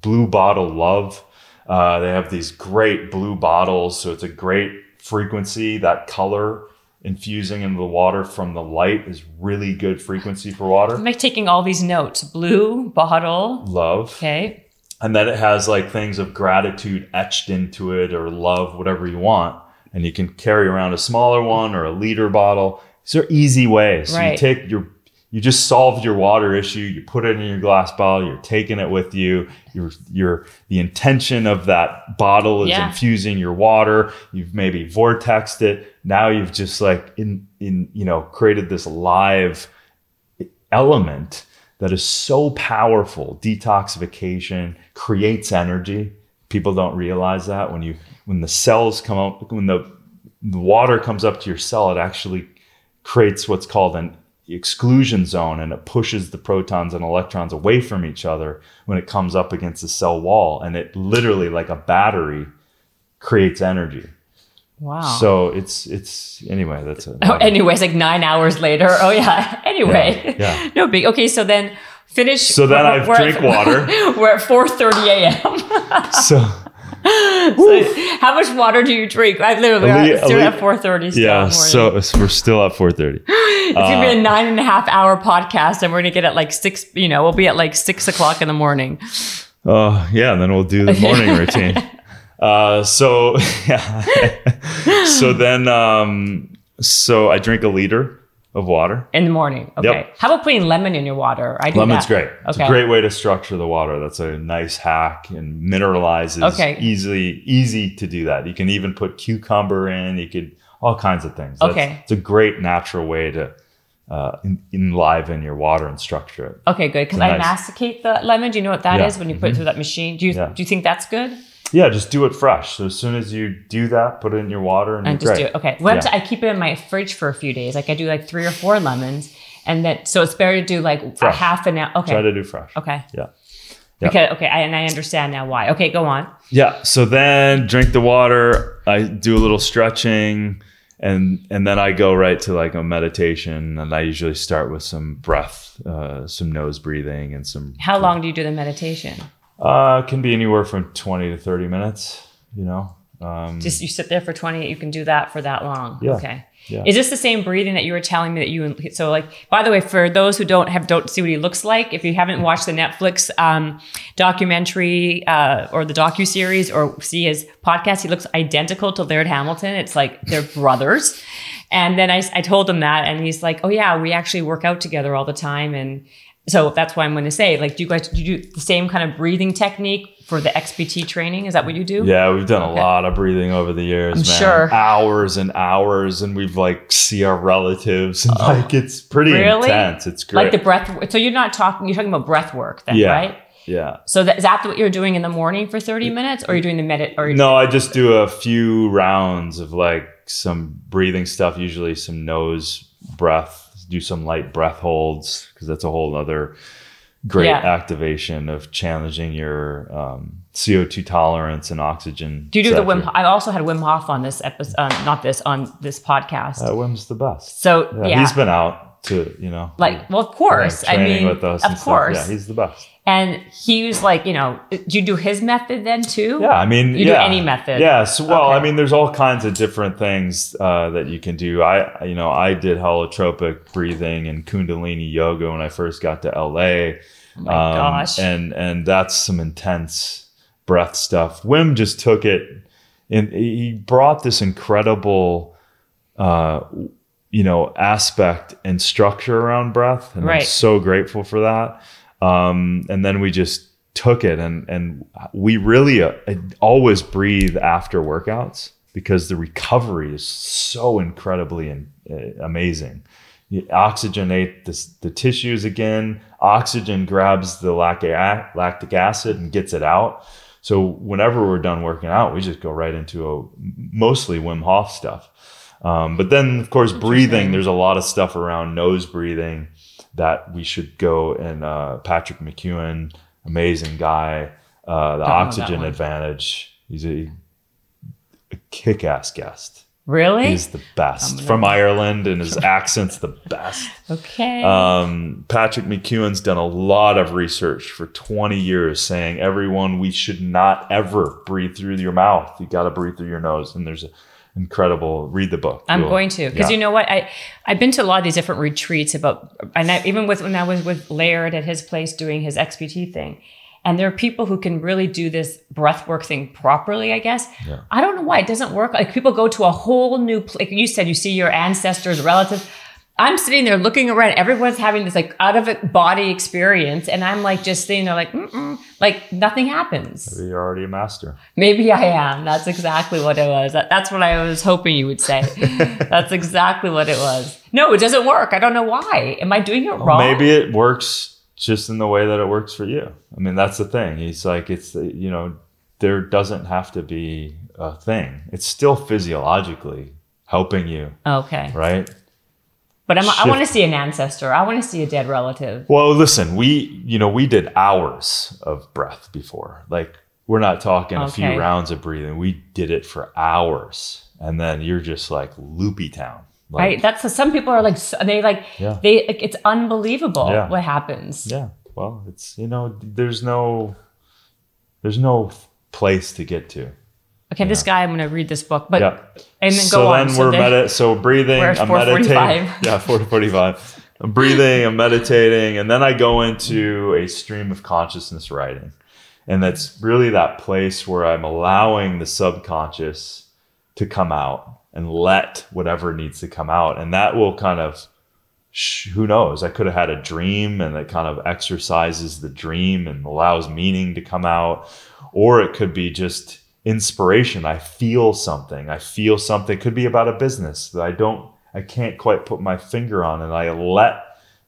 blue bottle love. Uh, they have these great blue bottles so it's a great frequency. That color infusing into the water from the light is really good frequency for water. I'm like taking all these notes. Blue bottle. love. Okay. and then it has like things of gratitude etched into it or love whatever you want. And you can carry around a smaller one or a liter bottle. These are easy ways. So you take your you just solved your water issue you put it in your glass bottle you're taking it with you you're you're the intention of that bottle is Yeah. infusing your water you've maybe vortexed it now you've just like in in you know created this live element that is so powerful detoxification creates energy people don't realize that when you when the cells come up when the, the water comes up to your cell it actually creates what's called an exclusion zone and it pushes the protons and electrons away from each other when it comes up against the cell wall and it literally like a battery creates energy Wow. so it's it's anyway that's a Oh, anyways, like nine hours later. Oh yeah. Anyway, Yeah, yeah. no big. Okay, so then finish. So then I've drink at- water. we're at four thirty a.m. so So how much water do you drink? I literally we're still a at four thirty. yeah so we're still at 4.30 it's gonna be a nine and a half hour podcast, and we're gonna get at like six. You know, we'll be at like six o'clock in the morning. Oh yeah, and then we'll do the morning routine. Uh, so yeah, so then um, so I drink a liter of water. In the morning. Okay. Yep. How about putting lemon in your water? I do Lemon's that. great. It's Okay. a great way to structure the water. That's a nice hack and mineralizes Okay. easily easy to do that. You can even put cucumber in. You could all kinds of things. That's- Okay. it's a great natural way to uh, en- enliven your water and structure it. Okay, good. Because It's I nice. masticate the lemon. Do you know what that is Yeah. Mm-hmm. when you put it through that machine? Do you Yeah. do you think that's good? Yeah, just do it fresh. So as soon as you do that, put it in your water and, and just great. do it. Okay. What Yeah. I keep it in my fridge for a few days. Like I do like three or four lemons, and then so it's better to do like a half an hour. Okay. Try to do fresh. okay. Yeah. Yeah. Because okay, I, and I understand now why. Okay, go on. Yeah. So then drink the water. I do a little stretching and and then I go right to like a meditation and I usually start with some breath, uh, some nose breathing and some How long do you do the meditation? Uh can be anywhere from 20 to 30 minutes, you know. Um Just you sit there for twenty. You can do that for that long. Yeah. Okay. Yeah. Is this the same breathing that you were telling me that you? So, like, by the way, for those who don't have don't see what he looks like, if you haven't watched the Netflix um, documentary uh, or the docu series or see his podcast, he looks identical to Laird Hamilton. It's like they're brothers. And then I, I told him that, and he's like, "Oh yeah, we actually work out together all the time." And so that's why I'm going to say, like, do you guys do you do the same kind of breathing technique for the XPT training? Is that what you do? Yeah, we've done Okay. a lot of breathing over the years, I'm man. sure. Hours and hours, and we've like see our relatives, and oh. like it's pretty Oh. Really? intense. It's great. Like the breath. So you're not talking. You're talking about breath work, then, yeah, right? yeah. So that, is that what you're doing in the morning for 30 minutes, or you're doing the medit? Or No, I just do a few rounds of like some breathing stuff, usually some nose breath, do some light breath holds because that's a whole other great Yeah. activation of challenging your um, CO2 tolerance and oxygen. do you do the Wim? sector. I also had Wim Hof on this episode, um, not this on this podcast. Uh, Wim's the best. so Yeah, yeah, he's been out to you know like, well, of course. yeah, I mean, with us. of and stuff. course. yeah, he's the best. and he was like, you know, do you do his method then too? Yeah, I mean, You do any method? Yeah. So, well, Okay. I mean, there's all kinds of different things uh, that you can do. I, you know, I did holotropic breathing and Kundalini yoga when I first got to LA. Oh my gosh. And and that's some intense breath stuff. Wim just took it and he brought this incredible, uh, you know, aspect and structure around breath, and I'm so grateful for that. Um, and then we just took it, and and we really uh, always breathe after workouts because the recovery is so incredibly in, uh, amazing. You oxygenate the, the tissues again. Oxygen grabs the lactic, lactic acid and gets it out. So whenever we're done working out, we just go right into a mostly Wim Hof stuff. Um, but then, of course, breathing. There's a lot of stuff around nose breathing that we should go and uh, Patrick McKeown, amazing guy. Uh, the Don't Oxygen. Advantage. He's a, a kick-ass guest. Really? He's the best from Ireland, and his accent's the best. okay. Um, Patrick McKeown's done a lot of research for 20 years saying everyone we should not ever breathe through your mouth. You got to breathe through your nose. And there's an incredible read the book. I'm You'll- going to because yeah. you know what I I've been to a lot of these different retreats about and I, even with when I was with Laird at his place doing his XPT thing, and there are people who can really do this breath work thing properly. I guess Yeah. I don't know why it doesn't work. Like people go to a whole new place. Like you said, you see your ancestors, relatives. I'm sitting there looking around. Everyone's having this like out of body experience, and I'm like just sitting there like, Mm-mm. like nothing happens. You're already a master. Maybe I am. That's exactly what it was. That- That's what I was hoping you would say. That's exactly what it was. No, it doesn't work. I don't know why. Am I doing it wrong? Maybe it works just in the way that it works for you. I mean, that's the thing. He's like, it's, you know, there doesn't have to be a thing. It's still physiologically helping you, Okay. right? But I'm, I want to see an ancestor. I want to see a dead relative. Well, listen, we, you know, we did hours of breath before. Like, we're not talking a few rounds of breathing. We did it for hours. And then you're just like loopy town. Like, Right? That's some people are like they like Yeah. they like, it's unbelievable Yeah. what happens. Yeah. Well, it's, you know, there's no, there's no place to get to. Okay, this guy, I'm going to read this book, but Yeah. and then so go on. then So we're then- medi- so breathing, We're I'm meditating. 4:45. Yeah, 445. I'm breathing, I'm meditating, and then I go into a stream of consciousness writing. And that's really that place where I'm allowing the subconscious to come out and let whatever needs to come out. And that will kind of who knows? I could have had a dream and it kind of exercises the dream and allows meaning to come out. Or it could be just inspiration. I feel something. I feel something. It could be about a business that I don't, I can't quite put my finger on. And I let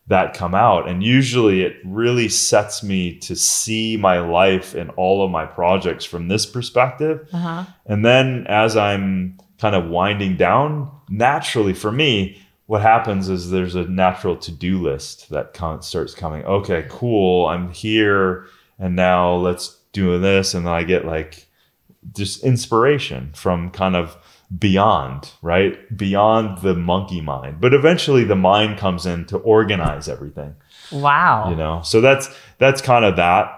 that come out. And usually it really sets me to see my life and all of my projects from this perspective. Uh-huh. And then as I'm kind of winding down, naturally for me, what happens is there's a natural to-do list that con- starts coming. Okay, cool. I'm here and now let's do this and then I get like just inspiration from kind of beyond, right? Beyond the monkey mind. But eventually the mind comes in to organize everything Wow. you know so that's that's kind of that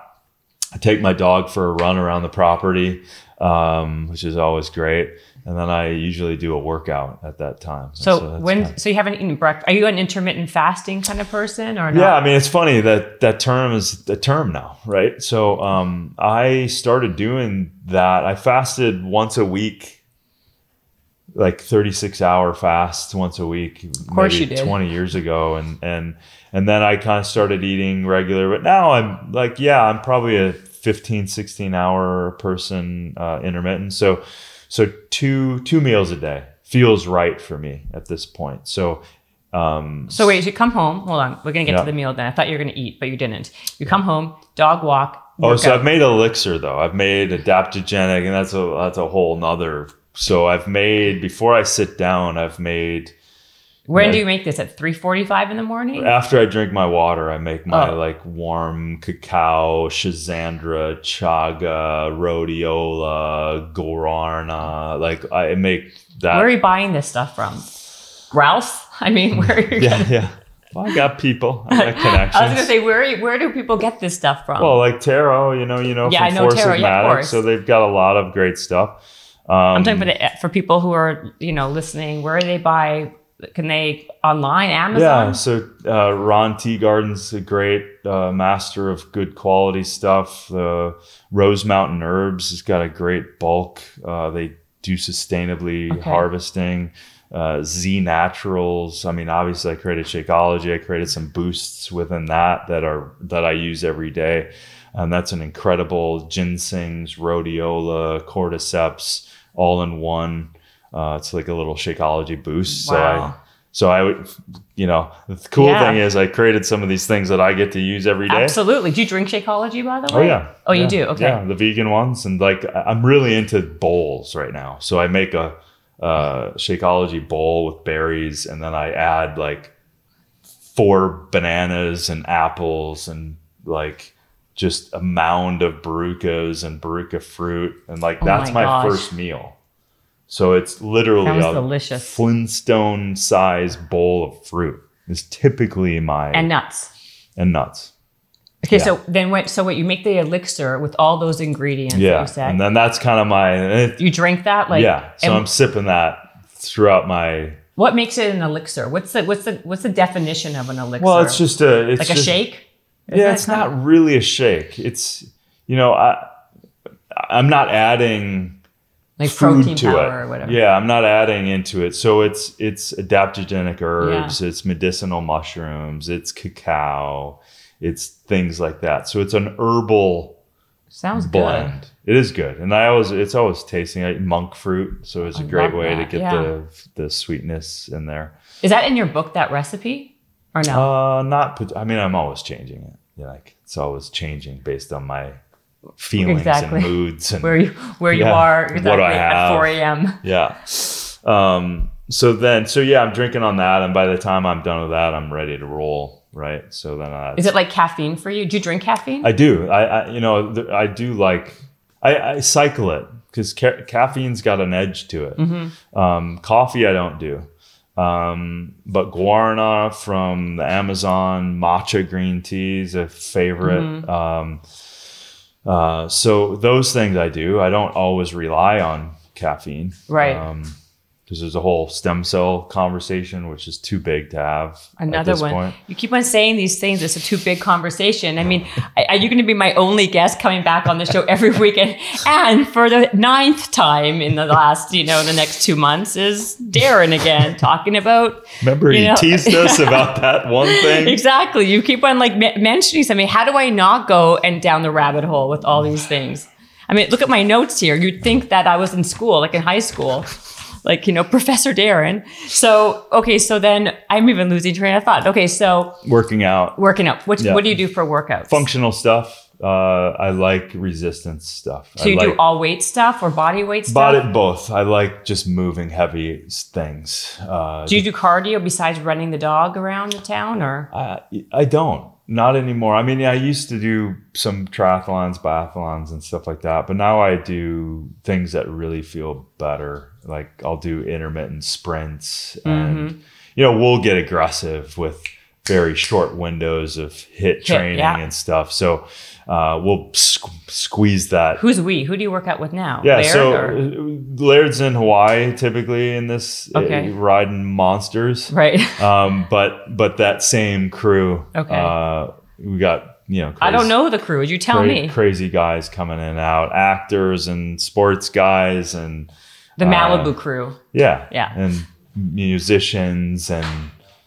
i take my dog for a run around the property um, which is always great and then i usually do a workout at that time So, that's when kind of- so you haven't eaten breakfast? Are you an intermittent fasting kind of person or not? yeah i mean it's funny that that term is a term now right so um, i started doing that i fasted once a week like 36 hour fasts once a week of course you did. 20 years ago and and and then i kind of started eating regular but now i'm like yeah i'm probably a 15 16 hour person uh, intermittent so so two two meals a day feels right for me at this point so um So wait, you come home. Hold on, we're gonna get Yeah. to the meal then. I thought you were gonna eat, but you didn't. You come home, dog walk. Oh, so workout. I've made elixir though. I've made adaptogenic, and that's a that's a whole nother. So I've made before I sit down. I've made when yeah. do you make this? At three forty-five in the morning. after I drink my water. I make my Oh. like warm cacao, schisandra, Chaga, Rhodiola, Guarana. Like I make that. Where are you buying this stuff from? Ralph's. I mean, where? Are you yeah, yeah. Well, I got people. I got connections. I was gonna say, where? You, where do people get this stuff from? well, like tarot, you know, you know, Yeah, from I know Four Taro, yeah, of course. so they've got a lot of great stuff. Um, I'm talking about the for people who are you know listening. Where do they buy? Can they online Amazon? Yeah, so uh, Ron Teeguarden's a great uh, master of good quality stuff. The Rose Mountain Herbs has got a great bulk. Uh, they do sustainably Okay. harvesting. Uh, Z Naturals. I mean, obviously, I created Shakeology. I created some boosts within that that are that I use every day, and that's an incredible ginsengs, rhodiola, cordyceps, all in one. Uh, it's like a little Shakeology boost. So I so I would, you know, the cool Yeah. thing is I created some of these things that I get to use every day. Absolutely. Do you drink Shakeology, by the way? Oh yeah. Oh, you do? Okay. Yeah, the vegan ones, and like I'm really into bowls right now. So I make a uh, Shakeology bowl with berries, and then I add like four bananas and apples, and like just a mound of barukas and baruka fruit, and like Oh that's my my, first meal. So it's literally a delicious. Flintstone size bowl of fruit. Is typically my And nuts. and nuts. Okay, Yeah. so then what? So what? You make the elixir with all those ingredients. Yeah, you said. and then that's kind of my it- you drink that, like yeah. So I'm sipping that throughout my. what makes it an elixir? What's the what's the what's the definition of an elixir? Well, it's just a it's like a shake. Is Yeah, it's not of- really a shake. It's you know I I'm not adding like food protein to powder it. or whatever. Yeah, I'm not adding into it. So it's it's adaptogenic herbs, it's medicinal mushrooms, it's cacao, it's things like that. So it's an herbal sounds blend. It is good, and I always it's always tasting. Eat monk fruit, so it's a I great love way to get yeah. the the sweetness in there. Is that in your book? That recipe or no? Uh, not. I mean, I'm always changing it. You know, like it's always changing based on my feelings Exactly. and moods and where you where you yeah, are what do exactly I at 4 a.m. yeah. Um. So then, so yeah, I'm drinking on that, and by the time I'm done with that, I'm ready to roll. Right. So then, uh, Is it like caffeine for you? Do you drink caffeine? I do. I, I you know, th- I do like. I, I cycle it because ca- caffeine's got an edge to it. Mm-hmm. Um, coffee, I don't do. Um, but guarana from the Amazon matcha green tea is a favorite. Mm-hmm. Uh, so those things I do. I don't always rely on caffeine, Right. Um, because there's a whole stem cell conversation, which is too big to have. at Another this one. Point. You keep on saying these things. It's a too big conversation. I mean, are you going to be my only guest coming back on the show every weekend? And for the ninth time in the last, you know, the next two months is Darin again talking about Remember, You he know- teased us about that one thing. exactly. You keep on like me- mentioning something. How do I not go and down the rabbit hole with all these things? I mean, look at my notes here. You'd think that I was in school, like in high school, like, you know, Professor Darin. So, okay, so then I'm even losing train of thought. Okay, so Working out, working out. What, Yeah. what do you do for workouts? functional stuff. Uh, I like resistance stuff. So I you like do all weight stuff or body weight stuff? body both. I like just moving heavy things. Uh, do you do cardio besides running the dog around the town or? I, I don't. Not anymore. I mean, I used to do some triathlons, biathlons, and stuff like that. But now I do things that really feel better. Like I'll do intermittent sprints, and Mm-hmm. you know, we'll get aggressive with very short windows of HIIT training yeah. and stuff. So uh, we'll squ- squeeze that. Who's we? Who do you work out with now? Yeah, Laird so or- uh, Laird's in Hawaii typically in this uh, riding monsters Right. um, but but that same crew. Okay. Uh, we got you know. I don't know the crew. You tell cra- me? Crazy guys coming in and out, actors and sports guys, and The uh, Malibu crew. yeah, Yeah. and musicians and.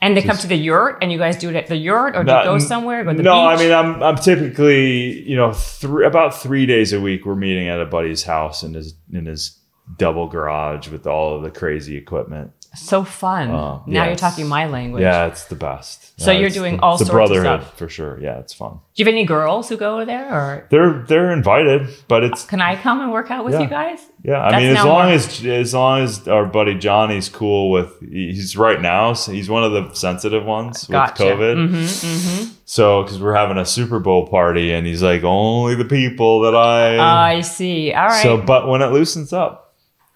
And they come to the yurt, and you guys do it at the yurt, or do you go somewhere? Go no, beach? I mean I'm I'm typically you know three about three days a week we're meeting at a buddy's house in his in his double garage with all of the crazy equipment. So fun. Uh, now yeah, you're talking my language. Yeah, it's the best. So Yeah, you're doing all sorts of brotherhood stuff. for sure. Yeah, it's fun. Do you have any girls who go there, or They're they're invited, but it's can I come and work out with Yeah. you guys? yeah. I That's mean, as long more- as as long as our buddy Johnny's cool with he's right now. So he's one of the sensitive ones Gotcha. with COVID. Mm-hmm, So because we're having a Super Bowl party, and he's like, only the people that I. I see. All right. so, but when it loosens up,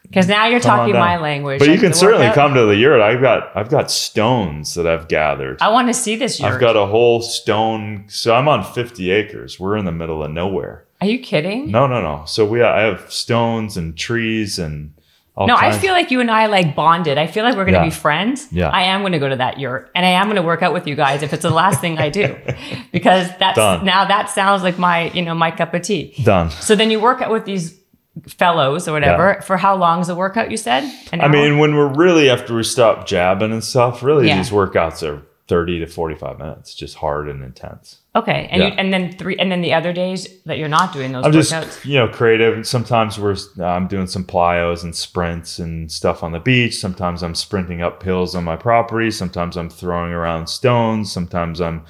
Because now you're come talking my language. But you can certainly come to the yurt. I've got I've got stones that I've gathered. I want to see this yurt. I've got a whole stone. So I'm on 50 acres. We're in the middle of nowhere. Are you kidding? No, no, no. So we I have stones and trees and all No, I feel like you and I like bonded. I feel like we're going to Yeah. be friends. Yeah. I am going to go to that yurt and I am going to work out with you guys if it's the last thing I do. Because that's Done. now that sounds like my, you know, my cup of tea. done. So then you work out with these fellows or whatever. For how long is a workout? You said. An I hour? mean, when we're really after we stop jabbing and stuff, really Yeah. these workouts are 30 to 45 minutes, just hard and intense. okay, and you, and then three, and then the other days that you're not doing those I'm just, workouts. you know, creative. Sometimes we're I'm doing some plyos and sprints and stuff on the beach. Sometimes I'm sprinting up hills on my property. Sometimes I'm throwing around stones. Sometimes I'm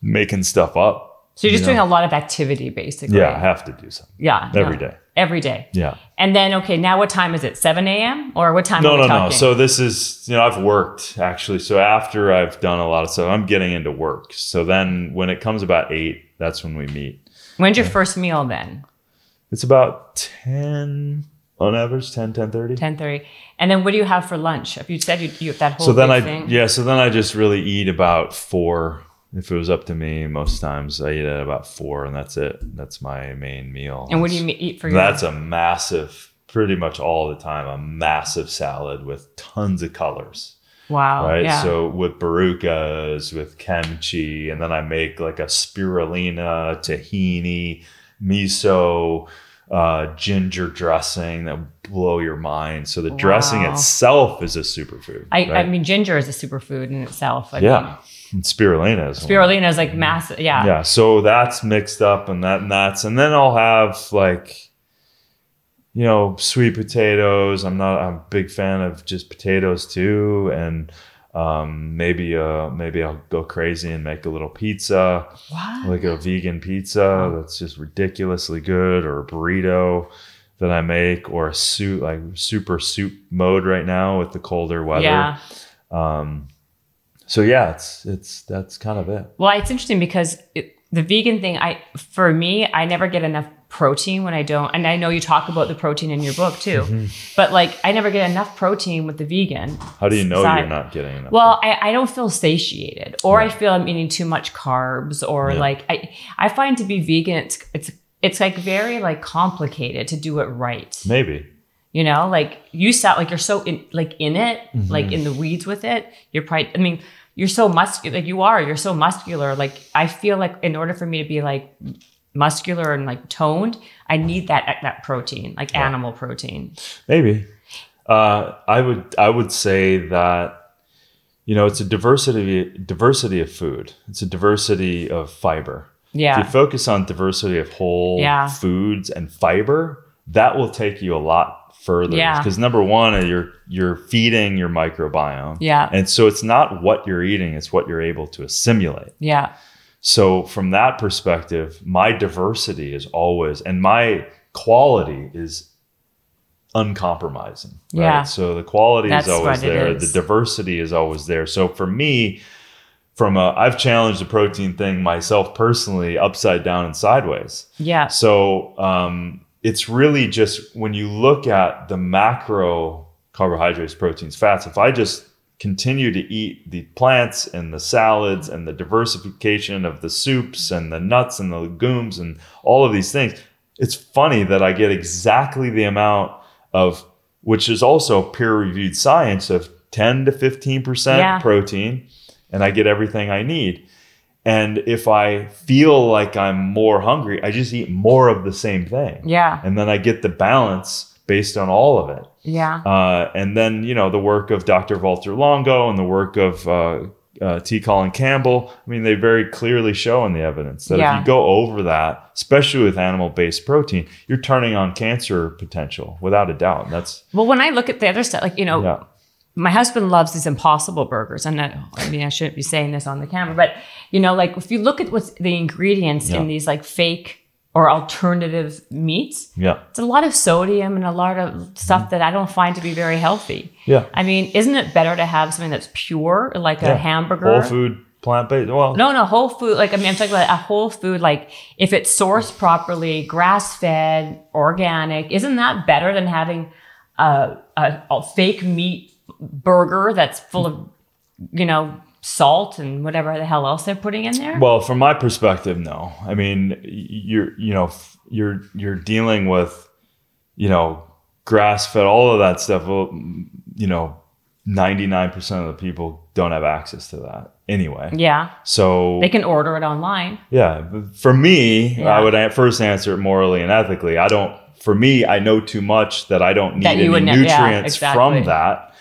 making stuff up. So you're just you doing a lot of activity, basically. Yeah, I have to do something yeah, every no. day. Every day. Yeah. And then okay, now what time is it? Seven a.m. or what time? No, are we no, no. So this is, you know, I've worked actually. So after I've done a lot of stuff, I'm getting into work. So then when it comes about eight, that's when we meet. when's your first meal then? It's about 10 on average, 10, 10 30. Ten thirty. And then what do you have for lunch? If you said you, you that whole So then I, thing. yeah, so then I just really eat about four. If it was up to me, most times I eat at about four and that's it. That's my main meal. And what do you eat for your? That's a massive, pretty much all the time, a massive salad with tons of colors. wow. right? Yeah. So with barukas, with kimchi, and then I make like a spirulina, tahini, miso, uh, ginger dressing that blow your mind. So the dressing itself is a superfood. I, I mean, ginger is a superfood in itself. I yeah, Mean, spirulina is spirulina is like massive. Yeah. Yeah, so that's mixed up and that and that's and then I'll have like you know, sweet potatoes. I'm not I'm a big fan of just potatoes too and um, maybe uh maybe I'll go crazy and make a little pizza, What? like a vegan pizza that's just ridiculously good or a burrito that I make or a soup like super soup mode right now with the colder weather. Yeah. Um so yeah, it's it's that's kind of it. Well, it's interesting because it, the vegan thing, I for me, I never get enough protein when I don't. And I know you talk about the protein in your book too, Mm-hmm. but like I never get enough protein with the vegan. How do you know side. you're not getting enough? Well, I, I don't feel satiated, or I feel I'm eating too much carbs, or Yeah. like I I find to be vegan, it's it's it's like very like complicated to do it right. Maybe. You know, like you sound like you're so in like in it, Mm-hmm. like in the weeds with it. You're probably I mean, you're so muscular like you are, you're so muscular. Like I feel like in order for me to be like muscular and like toned, I need that that protein, like animal protein. Maybe. Uh, I would I would say that you know it's a diversity diversity of food. It's a diversity of fiber. yeah If Yeah. you focus on diversity of whole Yeah. foods and fiber, that will take you a lot further. Yeah. Because number one, you're you're feeding your microbiome. Yeah. And so it's not what you're eating, it's what you're able to assimilate. Yeah. So from that perspective, my diversity is always and my quality is uncompromising. Right? Yeah. So the quality That's is always there. is. The diversity is always there. So for me, from a I've challenged the protein thing myself personally upside down and sideways. Yeah. So um, it's really just when you look at the macro carbohydrates, proteins, fats, if I just continue to eat the plants and the salads and the diversification of the soups and the nuts and the legumes and all of these things, it's funny that I get exactly the amount of, which is also peer reviewed science, of 10 to 15% Yeah. protein, and I get everything I need. And if I feel like I'm more hungry, I just eat more of the same thing. Yeah. And then I get the balance based on all of it. Yeah. Uh, and then, you know, the work of Dr. Walter Longo and the work of uh, uh, T. Colin Campbell, I mean, they very clearly show in the evidence that Yeah. if you go over that, especially with animal based protein, you're turning on cancer potential without a doubt. And That's, Well, when I look at the other stuff, like, you know, yeah. My husband loves these impossible burgers. And I, I mean, I shouldn't be saying this on the camera, but you know, like if you look at what's the ingredients Yeah. in these like fake or alternative meats, Yeah. it's a lot of sodium and a lot of Mm-hmm. stuff that I don't find to be very healthy. Yeah. I mean, isn't it better to have something that's pure, like a hamburger? Whole food, plant based. Well, No, no, whole food. Like I mean, I'm talking about a whole food. Like if it's sourced properly, grass fed, organic, isn't that better than having a, a, a fake meat burger that's full of, you know, salt and whatever the hell else they're putting in there? Well, from my perspective, no. I mean, you're you know you're you're dealing with you know grass fed, all of that stuff. Well, you know, ninety nine percent of the people don't have access to that anyway. yeah, So they can order it online. yeah, for me, Yeah. I would a- first answer it morally and ethically. I don't for me, I know too much that I don't need any ne- yeah, nutrients exactly. from that.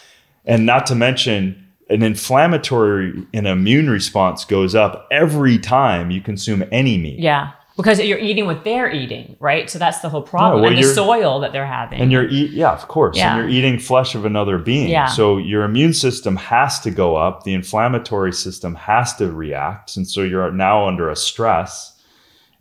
And not to mention, an inflammatory and immune response goes up every time you consume any meat. Yeah. Because you're eating what they're eating, right? So that's the whole problem. well, and the soil that they're having. And you're eat, yeah, of course. Yeah. And you're eating flesh of another being. Yeah. So your immune system has to go up. The inflammatory system has to react, and so you're now under a stress.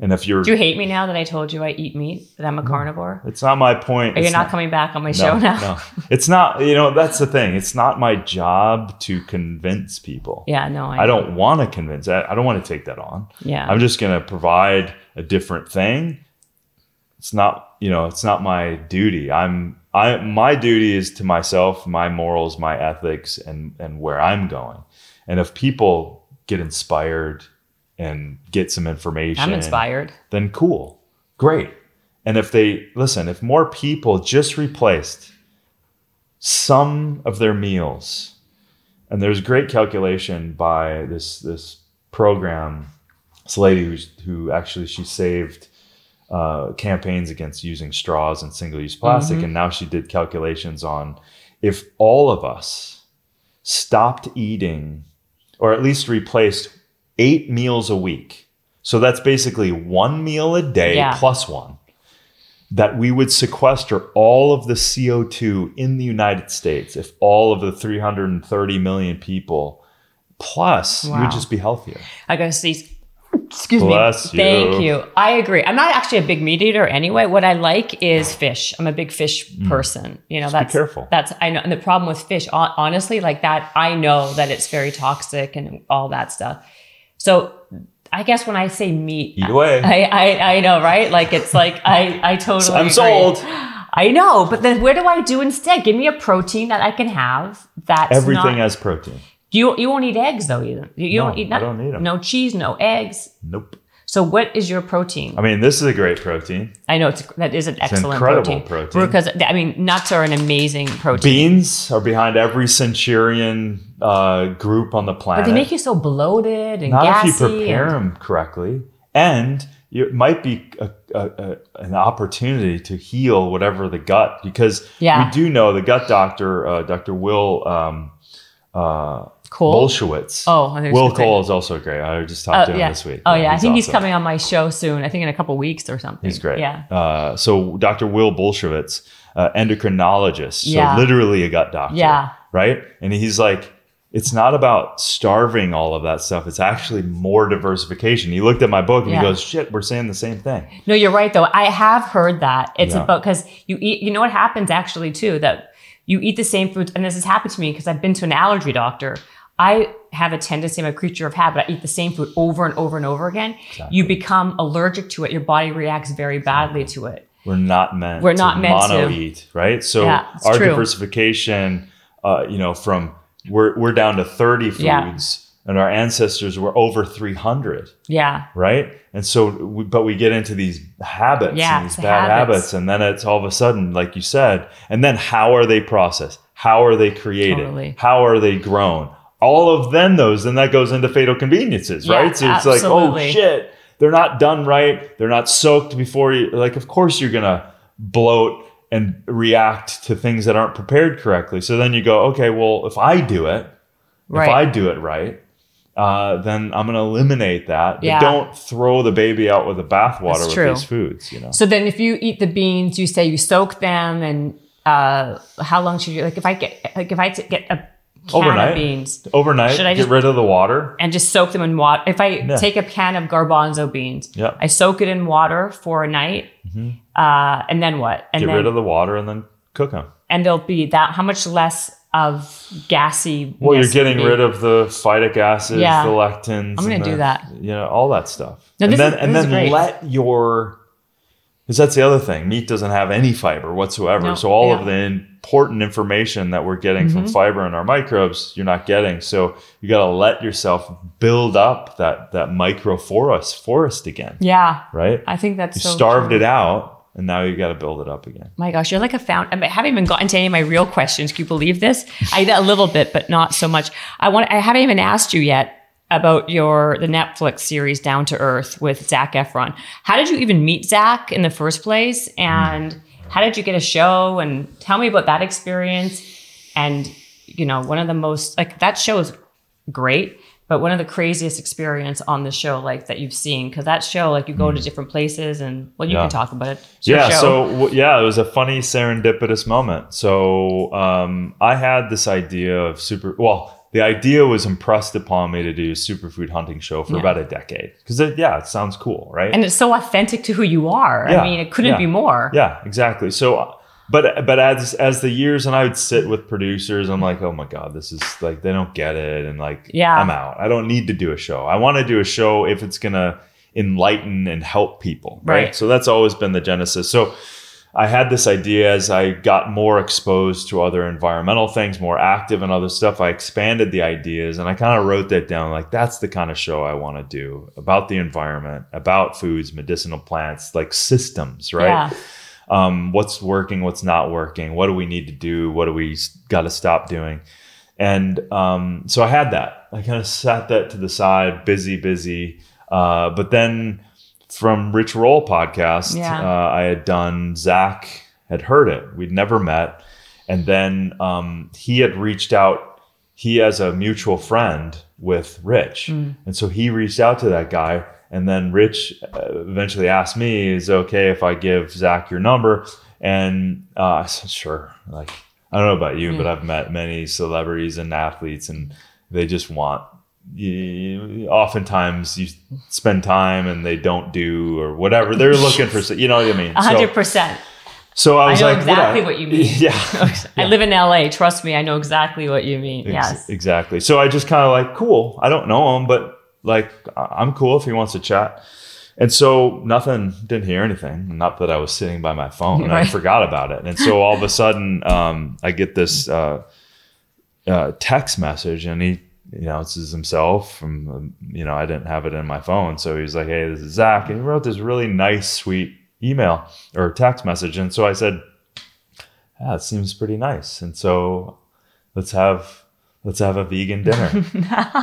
And if you're, Do you hate me now that I told you I eat meat, that I'm a carnivore? it's not my point. Are you It's not, coming back on my show now? no, it's not. You know, that's the thing. It's not my job to convince people. Yeah, no, I, I don't want to convince. I, I don't want to take that on. Yeah. I'm just going to provide a different thing. It's not, you know, it's not my duty. I'm I my duty is to myself, my morals, my ethics and and where I'm going. And if people get inspired and get some information, I'm inspired. then cool. Great. And if they listen, if more people just replaced some of their meals, and there's great calculation by this this program, this lady who's who actually she saved uh, campaigns against using straws and single use plastic, and now she did calculations on if all of us stopped eating, or at least replaced eight meals a week. So that's basically one meal a day Yeah. plus one. That we would sequester all of the CO2 in the United States if all of the 330 million people plus you would just be healthier. I gotta sneeze. Excuse Bless me. Thank you. you. I agree. I'm not actually a big meat eater anyway. What I like is fish. I'm a big fish person. You know, Mm. be that's careful. That's I know. And the problem with fish, honestly, like that, I know that it's very toxic and all that stuff. So I guess when I say meat, Eat away. I, I I know, right? Like it's like I I totally. I'm agree. sold. I know, but then where do I do instead? Give me a protein that I can have. That's Everything not, has protein. you you won't eat eggs though either. You, you No, don't eat. I don't eat 'em. No cheese, no eggs. Nope. So what is your protein? I mean, this is a great protein. I know it's that is an excellent incredible protein. protein. because I mean nuts are an amazing protein. Beans are behind every centenarian uh, group on the planet. but they make you so bloated and Not gassy. if you prepare and- them correctly, and it might be a, a, a, an opportunity to heal whatever the gut because Yeah. we do know the gut doctor, uh, Dr. Will um, uh, Cole? Bulsiewicz. Oh, I think Will. Cole is also great. I just Oh talked to him yeah. this week. Oh yeah, I think he's awesome. coming on my show soon. I think in a couple weeks or something. He's great. Yeah. Uh, so Dr. Will Bulsiewicz, uh, endocrinologist, Yeah. so literally a gut doctor. Yeah. Right. And he's like, it's not about starving all of that stuff. It's actually more diversification. He looked at my book and Yeah. he goes, shit, we're saying the same thing. No, you're right though. I have heard that. It's Yeah. about because you eat. You know what happens actually too that you eat the same foods, and this has happened to me because I've been to an allergy doctor. I have a tendency, I'm a creature of habit. I eat the same food over and over and over again. You become allergic to it. Your body reacts very badly to it. We're not meant We're not to meant mono to. eat, right? So Yeah, our true. diversification, uh, you know, from we're we're down to 30 foods Yeah. and our ancestors were over 300. Yeah. right? And so, we, but we get into these habits Yeah, and these the bad habits. habits. and then it's all of a sudden, like you said, and then how are they processed? How are they created? Totally. How are they grown? All of then those, then that goes into fatal conveniences, Yeah, right? So it's like, oh shit, they're not done right. They're not soaked before you. Like, of course you're gonna bloat and react to things that aren't prepared correctly. So then you go, okay, well, if I do it, Right. if I do it right, uh, then I'm going to eliminate that. But don't throw the baby out with the bathwater with these foods. You know, So then, if you eat the beans, you say you soak them, and uh, how long should you like? If I get like if I t- get a can Overnight. of beans overnight, Should I get rid of the water. and just soak them in water, if I Yeah. take a can of garbanzo beans, Yeah. I soak it in water for a night, uh, and then what? And Get then rid of the water and then cook them. and they'll be that how much less of gassy. Well, you're getting rid of the phytic acids, Yeah. the lectins. I'm gonna do that. You know, all that stuff. No, and then is- and then let your because that's the other thing. Meat doesn't have any fiber whatsoever. No, so all yeah. Mm-hmm. of the important information that we're getting from fiber and our microbes, you're not getting. So you got to let yourself build up that that microforest forest again, Yeah, right? I think that's You so starved true. it out, and now you got to build it up again. My gosh, you're like a found. I, I haven't even gotten to any of my real questions. Can you believe this? I did a little bit, but not so much. I want. I haven't even asked you yet about your the Netflix series Down to Earth with Zac Efron. How did you even meet Zac in the first place? And how did you get a show? And tell me about that experience. And you know, one of the most like that show is great, but one of the craziest experience on the show like that you've seen because that show like you go to different places and well you. Yeah. can talk about it. It's yeah so w- yeah it was a funny serendipitous moment so um, i had this idea of super well the idea was impressed upon me to do a superfood hunting show for Yeah. about a decade because yeah it sounds cool right and it's so authentic to who you are. Yeah, I mean, it couldn't yeah. be more. yeah exactly so uh, but but as as the years and i would sit with producers i'm like oh my god this is like they don't get it and like Yeah. i'm out i don't need to do a show i want to do a show if it's gonna enlighten and help people right? Right. so that's always been the genesis so i had this idea as i got more exposed to other environmental things more active and other stuff i expanded the ideas and i kind of wrote that down like that's the kind of show i want to do about the environment about foods medicinal plants like systems right Yeah. um, what's working, what's not working, what do we need to do, what do we got to stop doing, and um, so I had that. I kind of sat that to the side, busy, busy. Uh, but then from Rich Roll podcast, Yeah. uh, I had done. Zac had heard it. We'd never met, and then um, he had reached out. He has a mutual friend with Rich, and so he reached out to that guy. And then Rich uh, eventually asked me, "Is it okay if I give Zac your number?" And uh, I said, "Sure." Like I don't know about you, but I've met many celebrities and athletes, and they just want. You, oftentimes, you spend time and they don't do or whatever. They're looking for, you know what I mean. So- hundred percent. So I I was know like, exactly I- what you mean. Yeah, I live in LA. Trust me, I know exactly what you mean. Ex- yes. exactly. So I just kind of like, cool. I don't know him, but like, I- I'm cool if he wants to chat. And so nothing, didn't hear anything. Not that I was sitting by my phone and I forgot about it. And so all of a sudden, um, I get this uh, uh, text message, and he, you know, this is himself from, um, you know, I didn't have it in my phone. So he's like, hey, this is Zac. And he wrote this really nice, sweet email or text message. And so I said, yeah, it seems pretty nice. And so let's have let's have a vegan dinner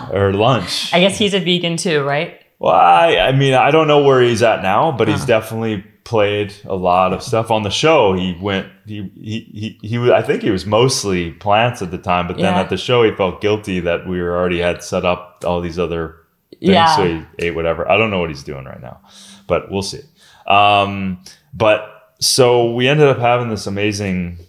or lunch. I guess he's a vegan too, right? Well, I, I mean, I don't know where he's at now, but he's definitely played a lot of stuff on the show. He went, he, he, he, he was- I think he was mostly plants at the time, but then Yeah. at the show, he felt guilty that we were already had set up all these other things. Yeah. So he ate whatever. I don't know what he's doing right now, but we'll see. Um, but so we ended up having this amazing,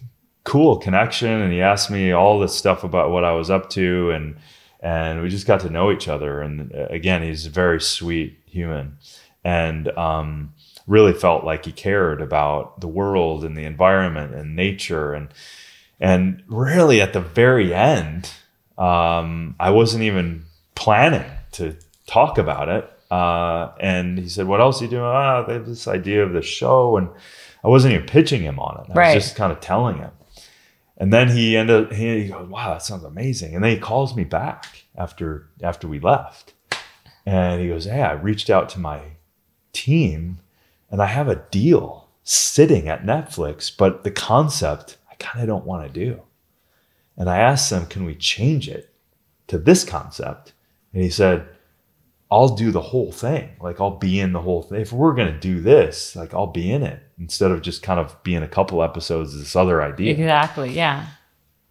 cool connection, and he asked me all this stuff about what I was up to, and and we just got to know each other. And uh, again, he's a very sweet human, and um, really felt like he cared about the world and the environment and nature, and and really at the very end, um, I wasn't even planning to talk about it. Uh, and he said, "What else are you doing?" Ah, they have this idea of the show, and I wasn't even pitching him on it. I Right. was just kind of telling him. And then he ended. He goes, "Wow, that sounds amazing." And then he calls me back after after we left, and he goes, "Hey, I reached out to my team, and I have a deal sitting at Netflix, but the concept I kind of don't want to do." And I asked them, "Can we change it to this concept?" And he said, I'll do the whole thing. Like I'll be in the whole thing. If we're gonna do this, like I'll be in it instead of just kind of being a couple episodes of this other idea. Exactly. Yeah.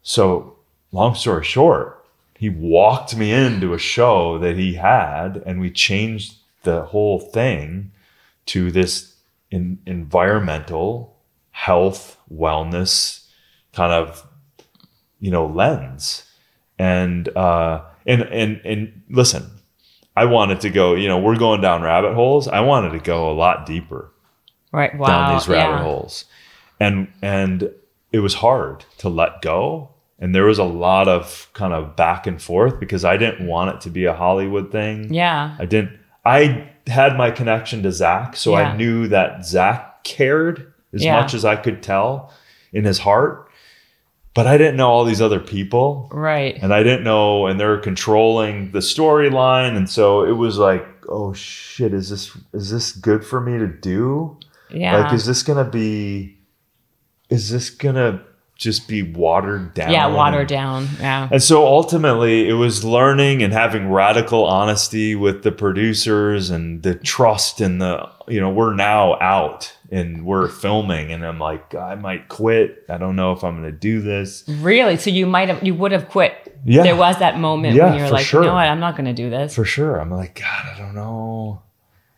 So long story short, he walked me into a show that he had, and we changed the whole thing to this in, environmental health wellness kind of you know lens and uh and and and listen i wanted to go you know we're going down rabbit holes i wanted to go a lot deeper Right. Wow. down these rabbit yeah. holes and and it was hard to let go and there was a lot of kind of back and forth because i didn't want it to be a hollywood thing Yeah. i didn't i had my connection to zac so Yeah. i knew that zac cared as Yeah. much as i could tell in his heart but i didn't know all these other people Right. and I didn't know, and they're controlling the storyline, and so it was like, oh shit, is this is this good for me to do? Yeah. Like, is this gonna be? Is this gonna just be watered down. Yeah, watered down. Yeah. and so ultimately, it was learning and having radical honesty with the producers and the trust in the, you know, we're now out and we're filming. And I'm like, I might quit. I don't know if I'm going to do this. Really? So you might have, you would have quit. Yeah. There was that moment Yeah, when you're like, sure. you know what? I'm not going to do this. For sure. I'm like, God, I don't know.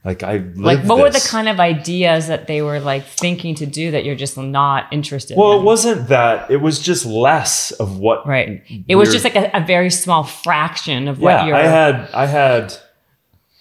Like, I like, what were the kind of ideas that they were like thinking to do that you're just not interested in Well, in? it wasn't that. It was just less of what. Right. It was just like a, a very small fraction of what Yeah, you're. I had, I had,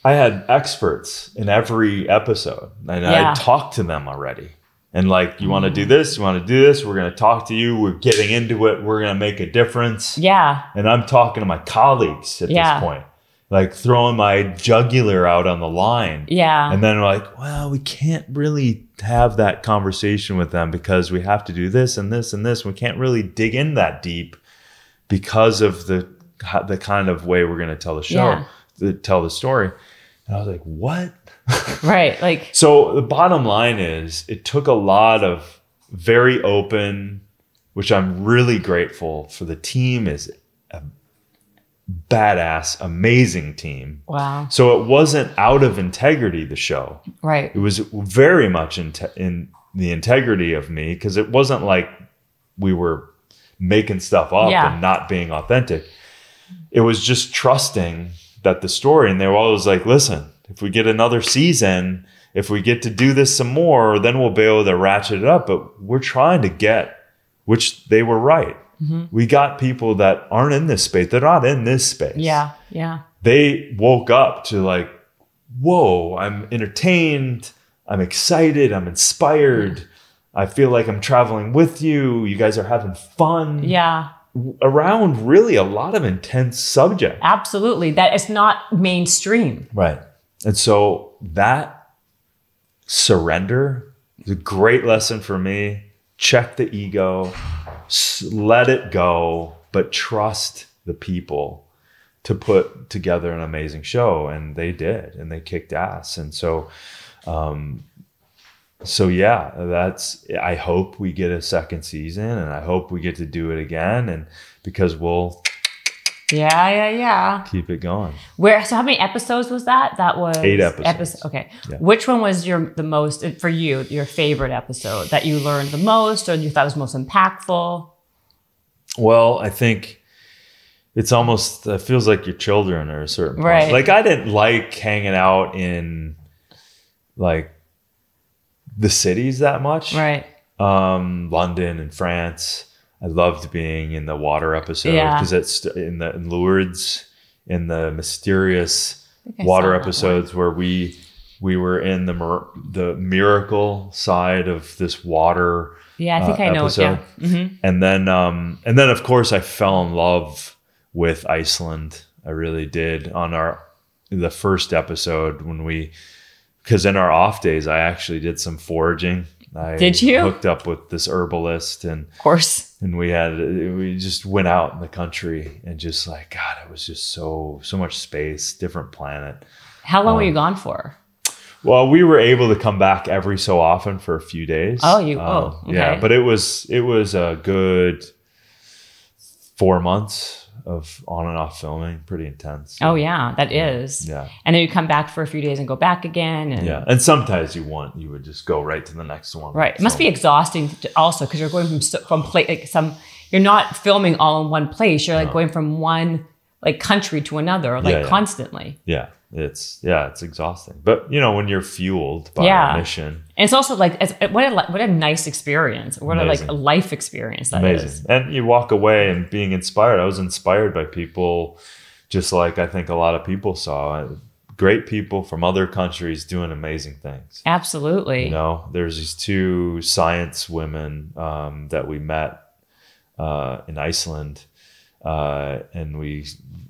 I had experts in every episode, and Yeah. I talked to them already. And like, you want to Mm. do this? You want to do this? We're going to talk to you. We're getting into it. We're going to make a difference. yeah. And I'm talking to my colleagues at Yeah. this point, like throwing my jugular out on the line. Yeah. And then like, well, we can't really have that conversation with them because we have to do this and this and this. We can't really dig in that deep because of the the kind of way we're going to tell the show, Yeah. to tell the story. And I was like, what? right. Like, So the bottom line is, it took a lot of very open, which I'm really grateful for. The team is badass, amazing team. wow. So it wasn't out of integrity. The show Right. it was very much in, te- in the integrity of me because it wasn't like we were making stuff up Yeah. and not being authentic. It was just trusting that the story, and they were always like, listen, if we get another season, if we get to do this some more, then we'll be able to ratchet it up. But we're trying to get, which they were right. Mm-hmm. We got people that aren't in this space, they're not in this space Yeah. Yeah. they woke up to like, whoa, I'm entertained, I'm excited, I'm inspired. I feel like I'm traveling with you. You guys are having fun Yeah. around really a lot of intense subject. Absolutely. That is not mainstream. Right. And so that surrender is a great lesson for me. Check the ego, let it go, but trust the people to put together an amazing show. And they did, and they kicked ass. And so, um, so yeah, that's, I hope we get a second season and I hope we get to do it again. And because we'll Yeah. Yeah. Yeah. keep it going. Where? So how many episodes was that? That was Eight episodes. episo- okay. Yeah. Which one was your the most for you? Your favorite episode that you learned the most, or you thought was most impactful? Well, I think it's almost it feels like your children are a certain point. Right. Like I didn't like hanging out in like the cities that much. Right. Um, London and France. I loved being in the water episode Yeah. because it's in the in Lourdes in the mysterious I water saw that one. episodes where we we were in the mir- the miracle side of this water Yeah, I think uh, I know. episode. Yeah. hmm and then um and then of course I fell in love with Iceland. I really did on our the first episode when we because in our off days I actually did some foraging. I Did you? hooked up with this herbalist and Of course. And we had we just went out in the country and just like God, it was just so so much space, different planet. How long were Um, you gone for? Well, we were able to come back every so often for a few days. Oh, you- Um, oh, yeah, but it was it was a good four months of on and off filming, pretty intense. Oh yeah, that is. yeah, And then you come back for a few days and go back again. And yeah. And sometimes you want you would just go right to the next one. Right. It must be exhausting to- also because you're going from from place like some. You're not filming all in one place. You're like No. going from one like country to another, like Yeah, yeah. constantly. Yeah, it's yeah, it's exhausting. But you know, when you're fueled by Yeah. a mission, And it's also like it's, what a what a nice experience. What a like a life experience that is. amazing. And you walk away and being inspired. I was inspired by people, just like I think a lot of people saw. Great people from other countries doing amazing things. Absolutely. You know, there's these two science women um, that we met uh, in Iceland, uh, and we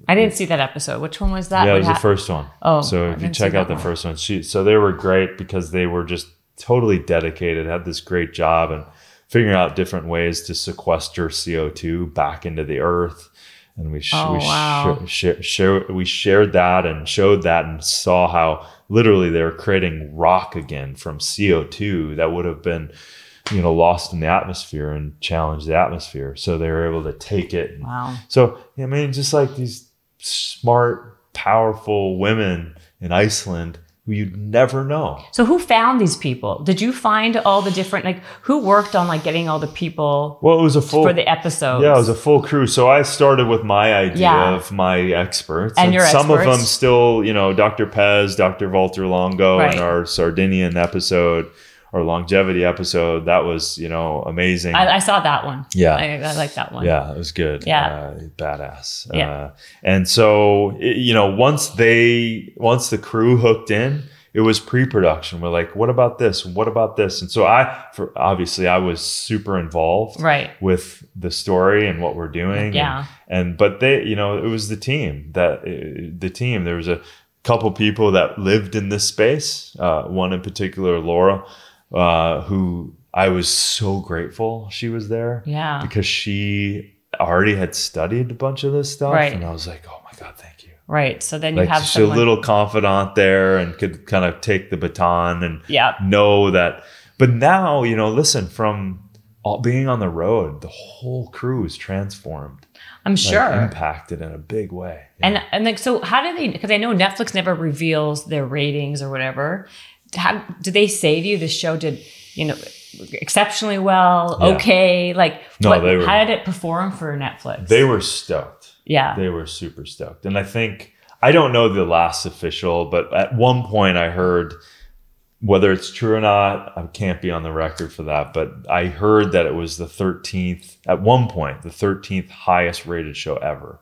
I didn't see that episode. Which one was that? yeah, it was the first one. Oh, so if you check out the one. first one, she so they were great because they were just totally dedicated, had this great job and figuring out different ways to sequester CO two back into the earth. And we sh- Oh, we wow. sh- sh- share- we shared that and showed that and saw how literally they were creating rock again from CO two that would have been you know, lost in the atmosphere and challenge the atmosphere. So they were able to take it. Wow. So I mean, just like these smart, powerful women in Iceland who you'd never know. So who found these people? Did you find all the different like who worked on like getting all the people Well, it was a full for the episode. Yeah, it was a full crew. So I started with my idea Yeah. of my experts, And your some of them still, you know, Dr. Pes, Dr. Valter Longo, Right. in our Sardinian episode, our longevity episode. That was, you know, amazing. I, I saw that one. Yeah. I, I like that one. Yeah, it was good. Yeah. uh, badass. Yeah. Uh, and so it- you know, once they, once the crew hooked in, it was pre-production. We're like, what about this? What about this? And so I, for obviously, I was super involved Right. with the story and what we're doing. Yeah. And, and but they, you know, it was the team that uh, the team. There was a couple people that lived in this space. Uh, one in particular, Laura, uh, who I was so grateful she was there Yeah. because she already had studied a bunch of this stuff, Right. and I was like, oh my god, thank you. Right. So then you have just someone. a little confidant there, and could kind of take the baton and yeah. know that. But now, you know, listen, from all, being on the road, the whole crew is transformed, I'm like, sure. impacted in a big way. And and like so, how do they? Because I know Netflix never reveals their ratings or whatever. How do they say to you the show did you know exceptionally well? Yeah. Okay, like No, what, they were- how did it perform for Netflix? they were stoked. yeah, They were super stoked. And I think, I don't know the last official, but at one point I heard, whether it's true or not, I can't be on the record for that, but I heard that it was the 13th, at one point, the 13th highest rated show ever.